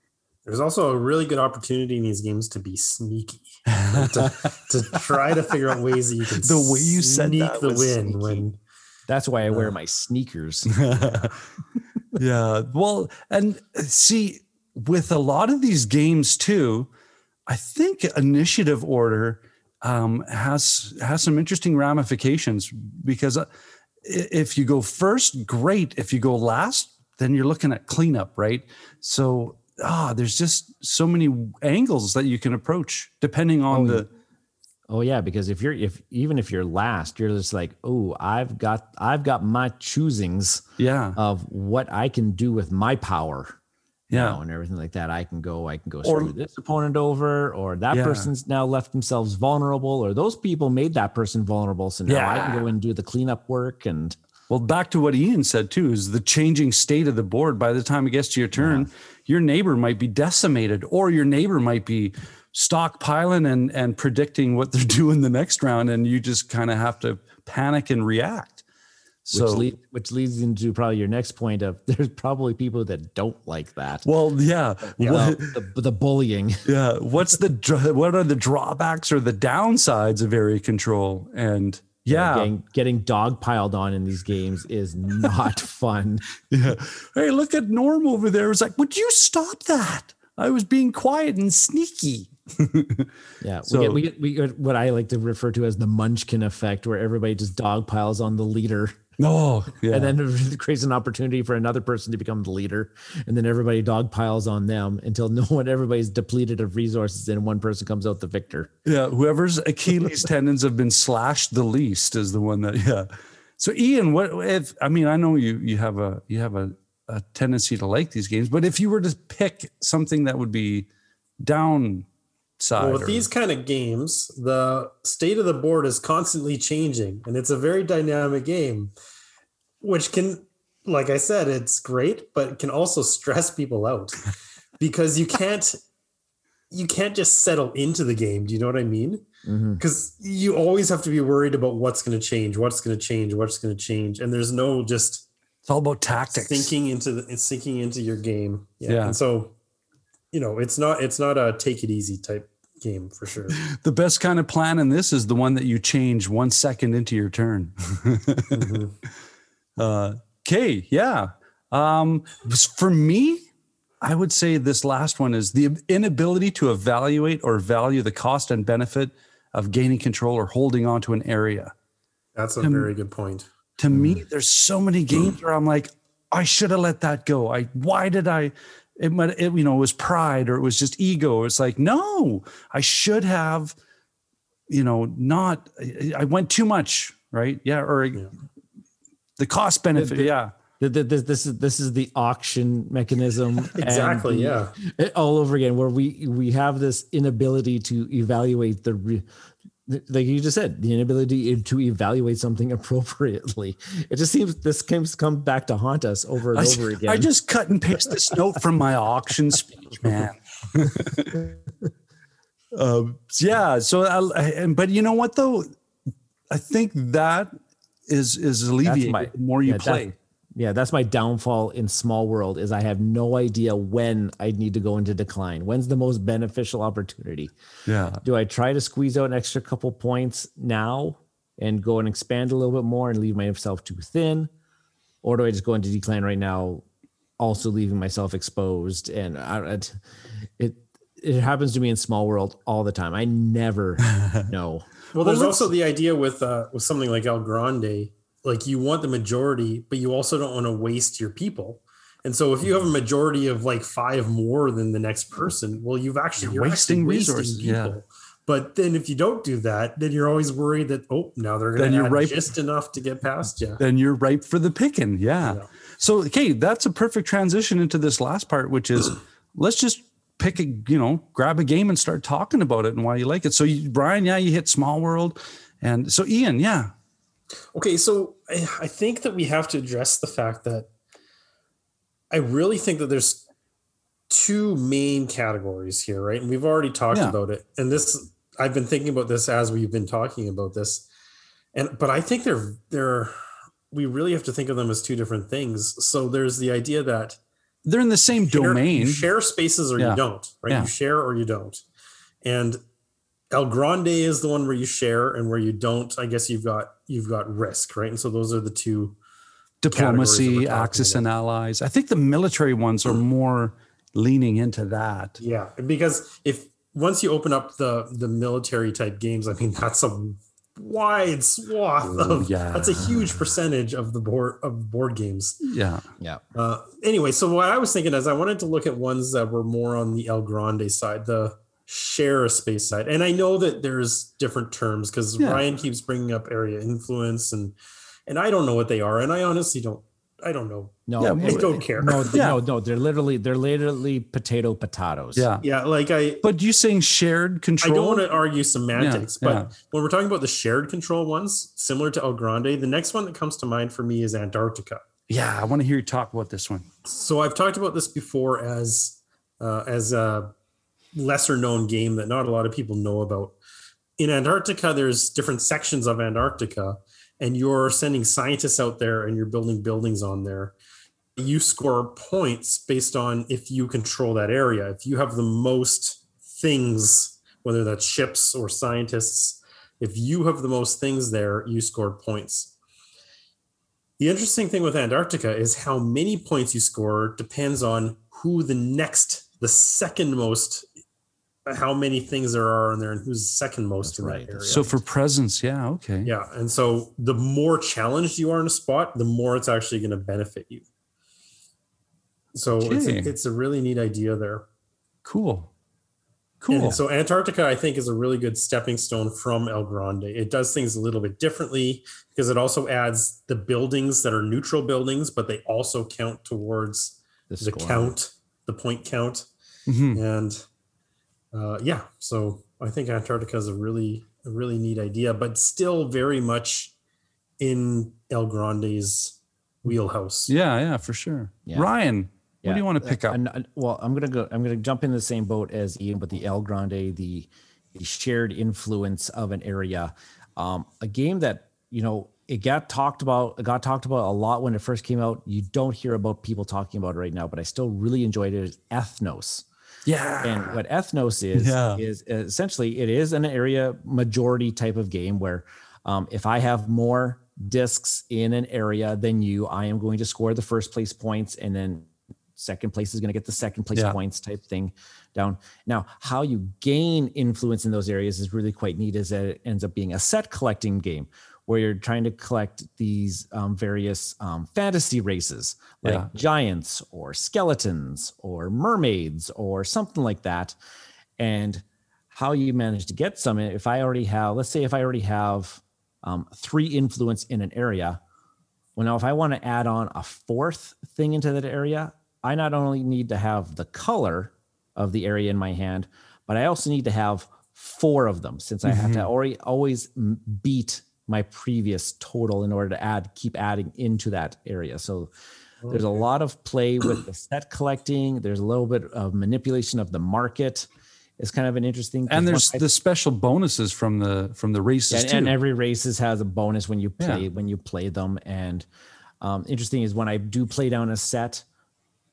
There's also a really good opportunity in these games to be sneaky, to, to, try to figure out ways that you can the way you that the win sneaky. when. That's why I wear uh, my sneakers. yeah, well, and uh, see, with a lot of these games too, I think initiative order um, has has some interesting ramifications because uh, if you go first, great. If you go last, then you're looking at cleanup, right? So ah, there's just so many angles that you can approach depending on oh, the. Oh yeah, because if you're if even if you're last, you're just like, oh, I've got I've got my choosings, yeah, of what I can do with my power, yeah, and everything like that. I can go, I can go screw or, this opponent over, or that yeah. person's now left themselves vulnerable, or those people made that person vulnerable, so now yeah. I can go and do the cleanup work and. Well, back to what Ian said too, is the changing state of the board. By the time it gets to your turn, yeah your neighbor might be decimated or your neighbor might be stockpiling and and predicting what they're doing the next round and you just kind of have to panic and react So, which, lead, which leads into probably your next point of there's probably people that don't like that. well, yeah, the, the bullying. yeah. What's the what are the drawbacks or the downsides of area control? And yeah, Getting, getting dog piled on in these games is not fun. yeah. Hey, look at Norm over there. It's like, would you stop that? I was being quiet and sneaky. Yeah, So- we get, we get we get what I like to refer to as the Munchkin effect, where everybody just dog piles on the leader, No, yeah. and then it creates an opportunity for another person to become the leader, and then everybody dog piles on them until no one, everybody's depleted of resources, and one person comes out the victor. Yeah, whoever's Achilles tendons have been slashed the least is the one that yeah. So Ian, what if I mean I know you you have a you have a, a tendency to like these games, but if you were to pick something that would be downside, Well, with or- these kind of games, the state of the board is constantly changing, and it's a very dynamic game, which can, like I said, it's great, but it can also stress people out because you can't you can't just settle into the game. Do you know what I mean? Mm-hmm. Because you always have to be worried about what's going to change, what's going to change, what's going to change, and there's no just it's all about tactics. sinking into the it's sinking into your game. Yeah. Yeah. And so, you know, it's not it's not a take it easy type game for sure. The best kind of plan in this is the one that you change one second into your turn. Mhm. Uh, okay, yeah. Um, for me, I would say this last one is the inability to evaluate or value the cost and benefit of gaining control or holding on to an area. That's a Um, very good point. To me, there's so many games where I'm like, I should have let that go. I why did I? It might, it, you know, it was pride or it was just ego. It's like, no, I should have, you know, not. I- went too much, right? Yeah, or the cost benefit. the- yeah, Th- th- This, is this is the auction mechanism. Exactly. the- Yeah. all over again where we we have this inability to evaluate the like you just said the inability to evaluate something appropriately it just seems this comes come back to haunt us over and I, over again I just cut and paste this note from my auction speech, man. um, yeah. So, I, I- but you know what though, I think that is is alleviated my- the more you yeah, play. Yeah that's my downfall in small world is i have no idea when i need to go into decline when's the most beneficial opportunity Yeah. do I try to squeeze out an extra couple points now and go and expand a little bit more and leave myself too thin? Or do I just go into decline right now, also leaving myself exposed? And I, it, it, it happens to me in small world all the time. I never know. Well, there's also the idea with uh, with something like El Grande, like you want the majority, but you also don't want to waste your people. And so, if you have a majority of like five more than the next person, well, you've actually You're you're, wasting actually resources, yeah. But then, if you don't do that, then you're always worried that oh, now they're going to you're add ripe- just enough to get past you. Then you're ripe for the picking. Yeah. Yeah. So, okay, that's a perfect transition into this last part, which is let's just pick a, you know, grab a game and start talking about it and why you like it. So, you, Brian, yeah, you hit Small World. And so, Ian, yeah. Okay, so I, I think that we have to address the fact that I really think that there's two main categories here, right? And we've already talked Yeah. about it. And this I've been thinking about this as we've been talking about this. And but I think they're they're we really have to think of them as two different things. So there's the idea that They're in the same share- domain. you share spaces or Yeah. you don't, right? Yeah. You share or you don't. And El Grande is the one where you share and where you don't. I guess you've got you've got risk, right? And so those are the two. diplomacy, we're Axis about. and allies. I think the military ones are more leaning into that. Yeah, because if once you open up the the military type games, I mean that's a wide swath Oh, of yeah. that's a huge percentage of the board of board games. Yeah. Yeah. Uh, anyway, so what I was thinking is I wanted to look at ones that were more on the El Grande side, the share a space side. And I know that there's different terms because Yeah. Ryan keeps bringing up area influence and and I don't know what they are, and I honestly don't. I don't know. No, Yeah, I it- don't care. no, Yeah. no, no. They're literally, they're literally potato potatoes. Yeah. Yeah, like I But you saying shared control? I don't want to argue semantics, Yeah, but yeah. when we're talking about the shared control ones, similar to El Grande, the next one that comes to mind for me is Antarctica. Yeah, I want to hear you talk about this one. So I've talked about this before as uh, as a lesser known game that not a lot of people know about. In Antarctica, there's different sections of Antarctica, and you're sending scientists out there and you're building buildings on there, you score points based on if you control that area. If you have the most things, whether that's ships or scientists, if you have the most things there, you score points. The interesting thing with Antarctica is how many points you score depends on who the next, the second most, how many things there are in there and who's second most That's in right. that area. So for presence, yeah, okay. Yeah. And so the more challenged you are in a spot, the more it's actually going to benefit you. So it's, a, it's a really neat idea there. Cool. Cool. And so Antarctica, I think, is a really good stepping stone from El Grande. It does things a little bit differently because it also adds the buildings that are neutral buildings, but they also count towards The, the count, the point count. Mhm. And uh, yeah, so I think Antarctica is a really, a really neat idea, but still very much in El Grande's wheelhouse. Yeah, yeah, for sure. Yeah. Ryan, what do you want to pick up? And, and- well, I'm gonna go. I'm gonna jump in the same boat as Ian, but the El Grande, the, the shared influence of an area, um, a game that you know it got talked about. It got talked about a lot when it first came out. You don't hear about people talking about it right now, but I still really enjoyed it. Is Ethnos. Yeah. And what Ethnos is Yeah. is essentially it is an area majority type of game where um, if I have more discs in an area than you, I am going to score the first place points, and then second place is going to get the second place Yeah. points type thing down. Now, how you gain influence in those areas is really quite neat. Is that it ends up being a set collecting game where you're trying to collect these um, various um, fantasy races like Yeah. giants or skeletons or mermaids or something like that. And how you manage to get some, if I already have, let's say if I already have um, three influence in an area, well, now if I want to add on a fourth thing into that area, I not only need to have the color of the area in my hand, but I also need to have four of them since I have to already always beat my previous total in order to add, keep adding into that area. So there's a lot of play with the set collecting. There's a little bit of manipulation of the market. It's kind of an interesting and there's I- the special bonuses from the from the races and, too. and every races has a bonus when you Yeah. play when you play them and um, interesting is when i do play down a set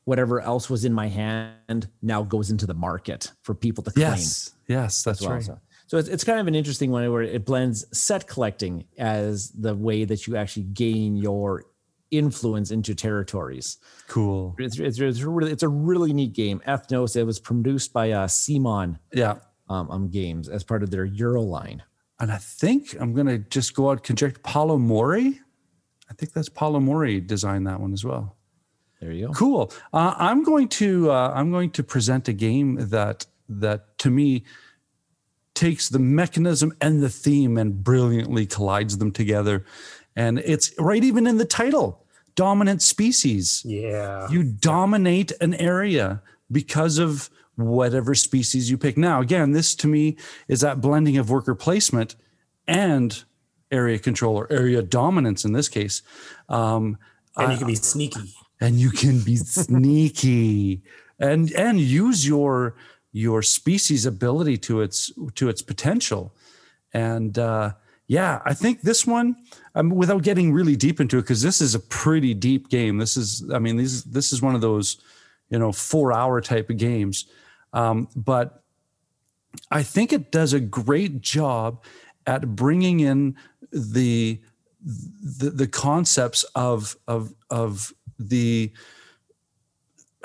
whatever else was in my hand now goes into the market for people to claim yes, yes, that's well. right. So, so it's, it's kind of an interesting one where it blends set collecting as the way that you actually gain your influence into territories. Cool. It's, it's, it's, really, it's a really neat game. Ethnos, it was produced by uh, CMON Yeah. um, um, Games as part of their Euro line. And I think I'm gonna just go out conject Paolo Mori. I think that's Paolo Mori designed that one as well. There you go. Cool. Uh, I'm going to uh, I'm going to present a game that that to me takes the mechanism and the theme and brilliantly collides them together, and it's right even in the title, dominant species. Yeah. You dominate an area because of whatever species you pick. Now, again, this to me is that blending of worker placement and area control or area dominance in this case. Um, and you can be sneaky. and you can be sneaky and and use your your species ability to its to its potential. And uh yeah i think this one um, without getting really deep into it because this is a pretty deep game. This is i mean this this is one of those you know four hour type of games. Um, but i think it does a great job at bringing in the the, the concepts of of of the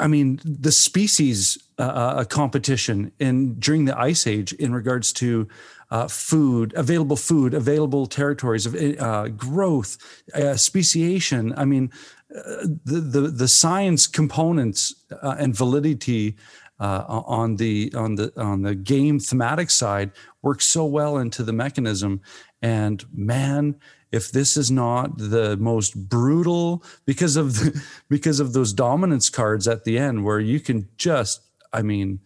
I mean the species uh, uh, competition in during the ice age in regards to uh, food, available food, available territories of uh, growth, speciation. I mean uh, the the the science components uh, and validity on the on the on the game thematic side work so well into the mechanism. And man, if this is not the most brutal because of the, because of those dominance cards at the end, where you can just, I mean,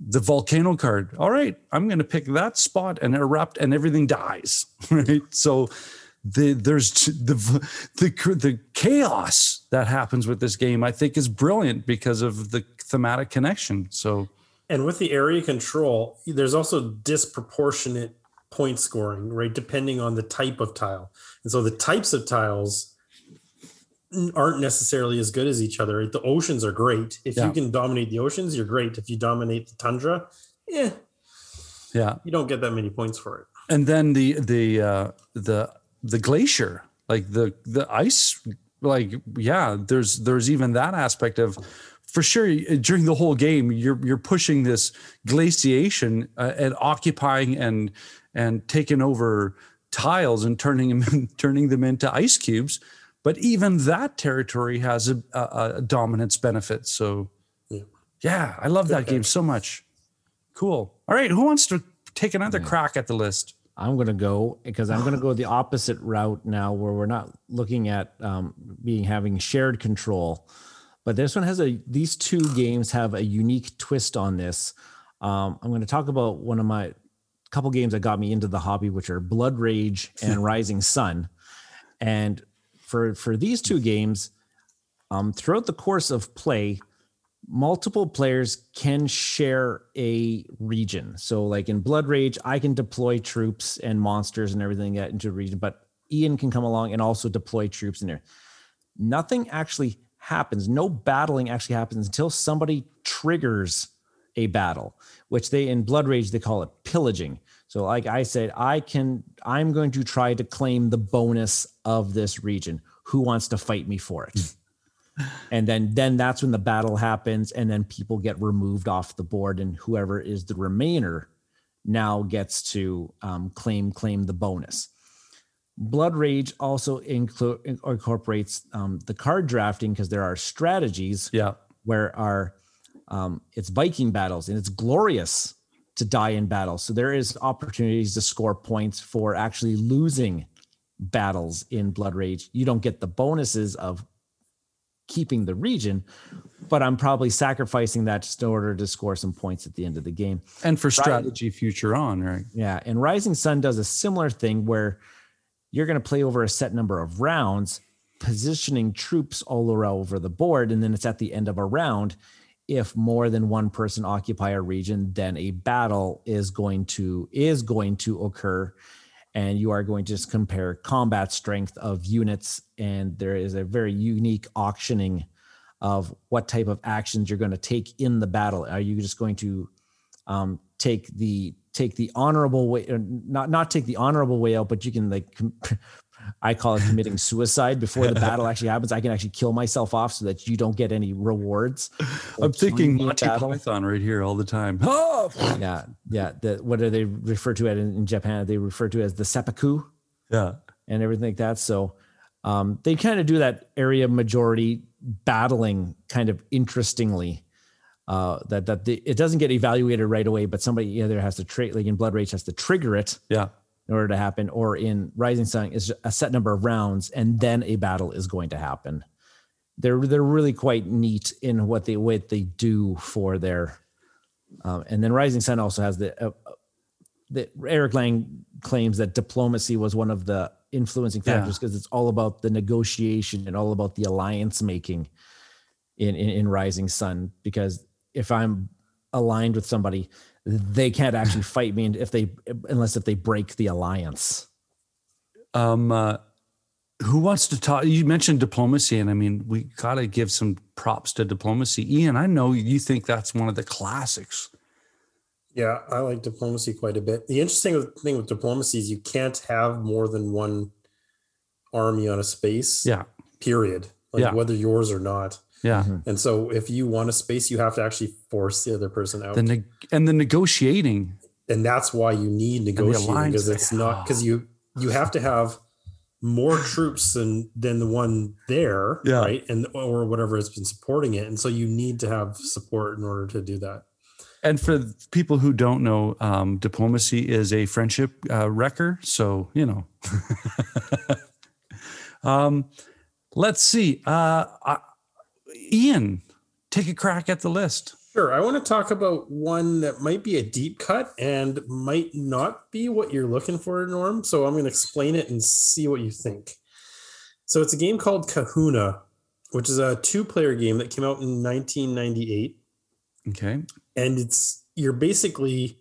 the volcano card. All right, I'm going to pick that spot and erupt, and everything dies. Right, so. The, there's the, the the chaos that happens with this game. I think is brilliant because of the thematic connection. So And with the area control, there's also disproportionate point scoring, right? Depending on the type of tile. And so the types of tiles aren't necessarily as good as each other. Right? The oceans are great. If Yeah. you can dominate the oceans, you're great. If you dominate the tundra, yeah, Yeah. you don't get that many points for it. and then the the uh the the glacier like the the ice like yeah there's there's even that aspect of for sure during the whole game you're you're pushing this glaciation uh, and occupying and and taking over tiles and turning them turning them into ice cubes but even that territory has a, a, a dominance benefit so Yeah. yeah i love that game so much cool all right who wants to take another crack at the list I'm going to go because I'm going to go the opposite route now, where we're not looking at um, being having shared control, but this one has a. These two games have a unique twist on this. Um, I'm going to talk about one of my couple games that got me into the hobby, which are Blood Rage and Rising Sun. And for for these two games, um, throughout the course of play, multiple players can share a region. So, like in Blood Rage, I can deploy troops and monsters and everything that into a region, but Ian can come along and also deploy troops in there. Nothing actually happens. No battling actually happens until somebody triggers a battle, which they in Blood Rage they call it pillaging. So, like I said, I can I'm going to try to claim the bonus of this region. Who wants to fight me for it? and then then that's when the battle happens and then people get removed off the board and whoever is the remainer now gets to um, claim claim the bonus blood rage also inclu- incorporates um, the card drafting because there are strategies yeah where are um, it's Viking battles and it's glorious to die in battle. So there is opportunities to score points for actually losing battles in Blood Rage. You don't get the bonuses of keeping the region, but I'm probably sacrificing that just in order to score some points at the end of the game. and for strategy future on right Yeah, and Rising Sun does a similar thing where you're going to play over a set number of rounds, positioning troops all around over the board, and then it's at the end of a round. If more than one person occupy a region, then a battle is going to is going to occur, and you are going to just compare combat strength of units. And there is a very unique auctioning of what type of actions you're going to take in the battle. Are you just going to um, take the take the honorable way not not take the honorable way out but you can like i call it committing suicide before the battle actually happens. I can actually kill myself off so that you don't get any rewards. I'm thinking monty battle. python right here all the time. Oh! Yeah yeah the, what do they refer to it in, in japan? They refer to it as the seppuku yeah. and everything like that. So um, they kind of do that area majority battling kind of interestingly. Uh, that that the, it doesn't get evaluated right away, but somebody either has to trade, like in Blood Rage, has to trigger it. Yeah in order to happen, or in Rising Sun is a set number of rounds, and then a battle is going to happen. They're they're really quite neat in what they what they do for their, um, and then Rising Sun also has the. Uh, the Eric Lang claims that diplomacy was one of the influencing factors because it's all about the negotiation and all about the alliance making in, in in Rising Sun. Because if I'm aligned with somebody, they can't actually fight me if they unless if they break the alliance. um uh who wants to talk you mentioned diplomacy and i mean we gotta give some props to diplomacy ian i know you think that's one of the classics Yeah, I like diplomacy quite a bit. The interesting thing with diplomacy is you can't have more than one army on a space. yeah Period. Like Yeah. whether yours or not. Yeah. And so if you want a space, you have to actually force the other person out. the neg- and the negotiating. And that's why you need negotiating because it's thing. not because you you have to have more troops than than the one there Yeah. right? And or whatever has been supporting it. And so you need to have support in order to do that. And for people who don't know um, diplomacy is a friendship uh, wrecker. So you know. Um, let's see. Uh, uh, ian take a crack at the list. Sure. I want to talk about one that might be a deep cut and might not be what you're looking for norm. So i'm going to explain it and see what you think. So it's a game called kahuna which is a two player game that came out in 1998 okay. And it's you're basically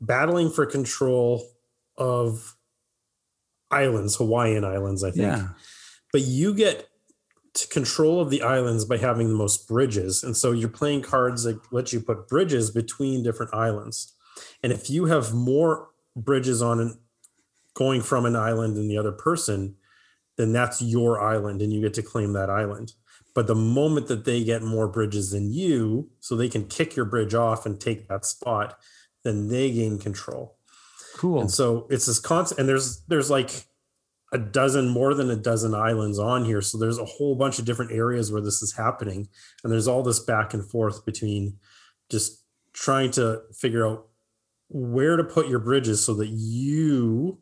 battling for control of islands, Hawaiian islands, I think. Yeah. But you get control of the islands by having the most bridges. And so you're playing cards that let you put bridges between different islands. And if you have more bridges on an, going from an island than the other person, then that's your island and you get to claim that island. But the moment that they get more bridges than you, so they can kick your bridge off and take that spot, then they gain control. Cool. And so it's this constant, and there's there's like a dozen, more than a dozen islands on here. So there's a whole bunch of different areas where this is happening, and there's all this back and forth between just trying to figure out where to put your bridges so that you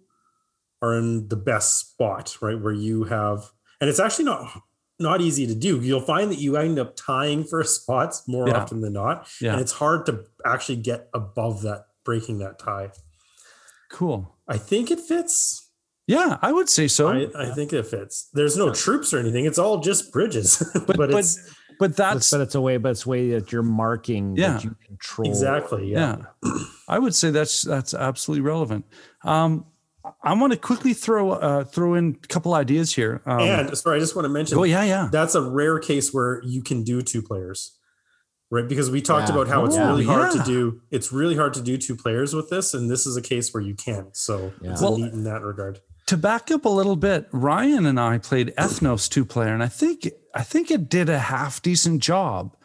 are in the best spot, right? Where you have, and it's actually not not easy to do. You'll find that you end up tying for spots more Yeah. often than not, Yeah. and it's hard to actually get above that, breaking that tie. cool. I think it fits. Yeah, I would say so. I, I think it fits. There's no troops or anything. It's all just bridges. but but, but it's but But, that's but it's a way, but it's a way that you're marking Yeah. that you control. exactly yeah. yeah. I would say that's that's absolutely relevant. Um, I want to quickly throw uh, throw in a couple ideas here. Um, And sorry, I just want to mention oh yeah, yeah. that's a rare case where you can do two players. Right, because we talked Yeah. about how it's Oh, really hard yeah. to do. It's really hard to do two players with this, and this is a case where you can. So Yeah. it's Well- neat in that regard. To back up a little bit, Ryan and I played Ethnos two player, and I think I think it did a half decent job.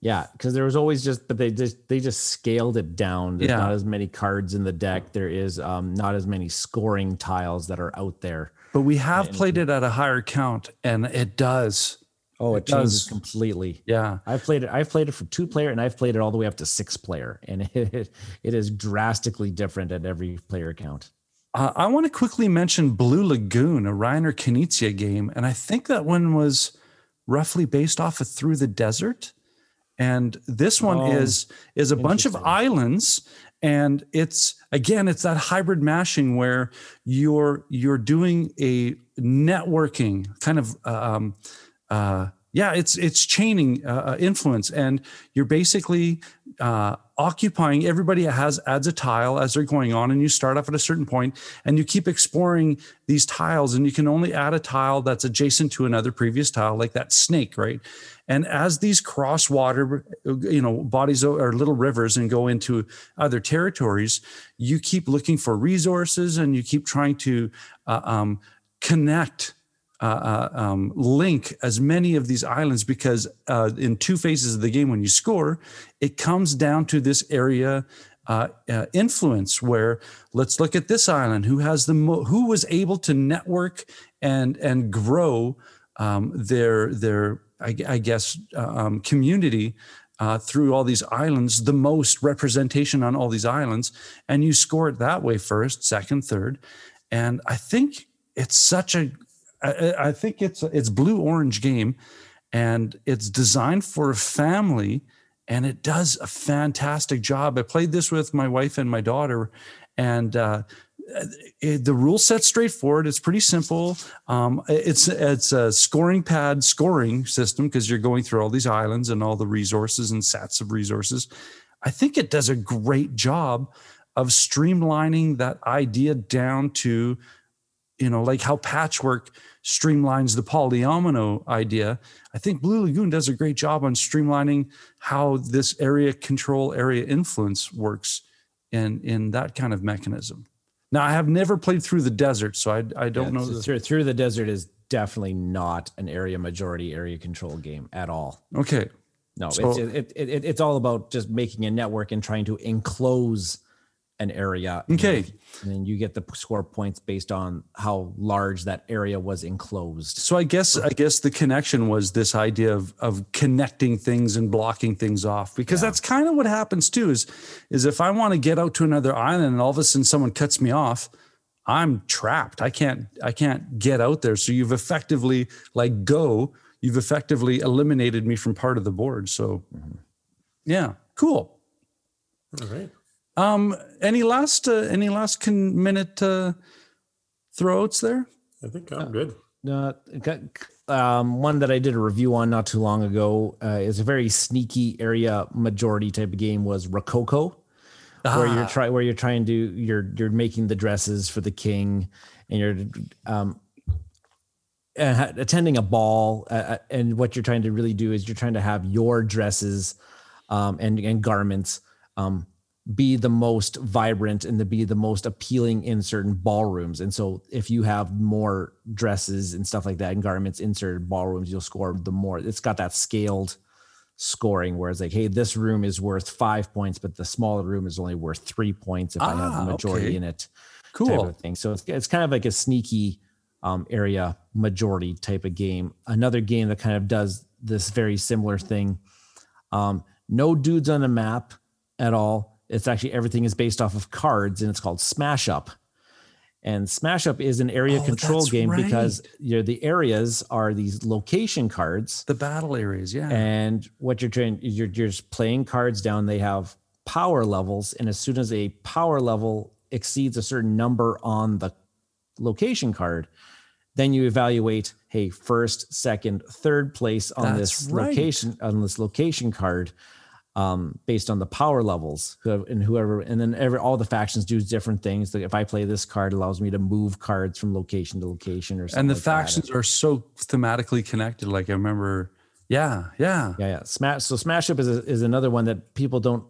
Yeah, because there was always just, but they just they just scaled it down. There's Yeah. not as many cards in the deck. There is um, not as many scoring tiles that are out there. But we have played it at a higher count, and it does. Oh, it, It changes does. completely. Yeah. I've played it. I've played it for two player, and I've played it all the way up to six player, and it it is drastically different at every player count. Uh, I want to quickly mention Blue Lagoon, a Reiner Knizia game, and I think that one was roughly based off of Through the Desert. And this one Oh, is is a bunch of islands, and it's again it's that hybrid mashing where you're you're doing a networking kind of um, uh, yeah it's it's chaining uh, uh, influence, and you're basically uh, occupying everybody has adds a tile as they're going on and you start off at a certain point and you keep exploring these tiles and you can only add a tile that's adjacent to another previous tile like that snake right? And as these cross water you know bodies or little rivers and go into other territories you keep looking for resources and you keep trying to uh, um, connect uh, uh, um, link as many of these islands because uh, in two phases of the game, when you score, it comes down to this area uh, uh, influence where let's look at this island who has the mo- who was able to network and and grow um, their their I, I guess uh, um, community uh, through all these islands, the most representation on all these islands, and you score it that way first, second, third, and I think it's such a I, I think it's it's blue orange game, and it's designed for a family, and it does a fantastic job. I played this with my wife and my daughter, and uh, it, the rule set's straightforward. It's pretty simple. Um, it's it's a scoring pad scoring system because you're going through all these islands and all the resources and sets of resources. I think it does a great job of streamlining that idea down to you know, like how patchwork streamlines the polyomino idea. I think Blue Lagoon does a great job on streamlining how this area control, area influence works in in that kind of mechanism. Now, I have never played through the desert, so I I don't Yeah, know. so through, through the desert is definitely not an area majority area control game at all. okay, No, So- it's it, it, it, it's all about just making a network and trying to enclose an area. Okay. And then you get the score points based on how large that area was enclosed. so I guess I guess the connection was this idea of of connecting things and blocking things off because that's kind of what happens too. Is is if I want to get out to another island and all of a sudden someone cuts me off, I'm trapped. I can't I can't get out there. So you've effectively like go, you've effectively eliminated me from part of the board. So mm-hmm. yeah, cool. All right. Um any last uh, any last con- minute uh throwouts there? I think I'm good. Uh, um, one that I did a review on not too long ago uh, is a very sneaky area majority type of game was Rococo. where you're Ah. trying where you're trying to you're you're making the dresses for the king and you're um uh, attending a ball uh, uh, and what you're trying to really do is you're trying to have your dresses um and and garments um be the most vibrant and to be the most appealing in certain ballrooms. And so if you have more dresses and stuff like that and garments in certain ballrooms you'll score the more. It's got that scaled scoring where it's like hey this room is worth five points but the smaller room is only worth three points if i have Ah, the majority okay. in it type Cool. of thing. So it's, it's kind of like a sneaky um, area majority type of game. Another game that kind of does this very similar thing um, no dudes on the map at all it's actually everything is based off of cards and it's called smash up. And smash up is an area Oh, control game because you know, the areas are these location cards. The battle areas, yeah. and what you're trying you're, you're just playing cards down. They have power levels and as soon as a power level exceeds a certain number on the location card then you evaluate hey first second third place on That's this right. location on this location card um, based on the power levels who- and whoever and then every all the factions do different things like if i play this card it allows me to move cards from location to location or something and the like that. factions are so thematically connected. Like I remember, yeah, yeah. Yeah, yeah. Smash. So Smash Up is a, is another one that people don't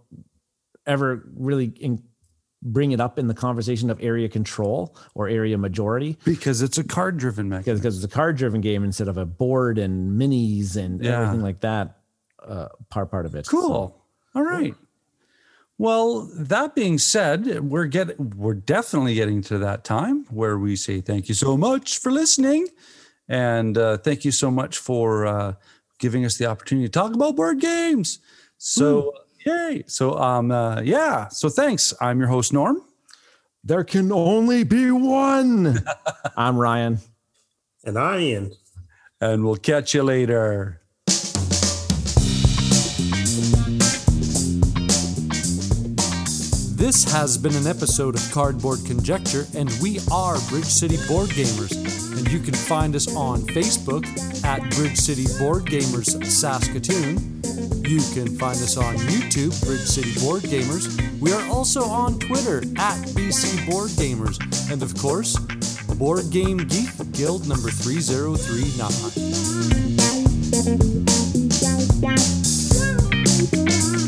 ever really in, bring it up in the conversation of area control or area majority Because it's a card driven mechanism. because because it's a card driven game instead of a board and minis and Yeah. everything like that. Uh, part part of it. Cool. All right. Well, that being said, we're get we're definitely getting to that time where we say thank you so much for listening, and uh, thank you so much for uh, giving us the opportunity to talk about board games. So, yay! So, um, uh, yeah. So, thanks. I'm your host Norm. There can only be one. I'm Ryan. And I'm Ian. and we'll catch you later. This has been an episode of Cardboard Conjecture, and we are Bridge City Board Gamers. And you can find us on Facebook at Bridge City Board Gamers Saskatoon. You can find us on YouTube, Bridge City Board Gamers. We are also on Twitter at BC Board Gamers. And of course, Board Game Geek Guild number 3039.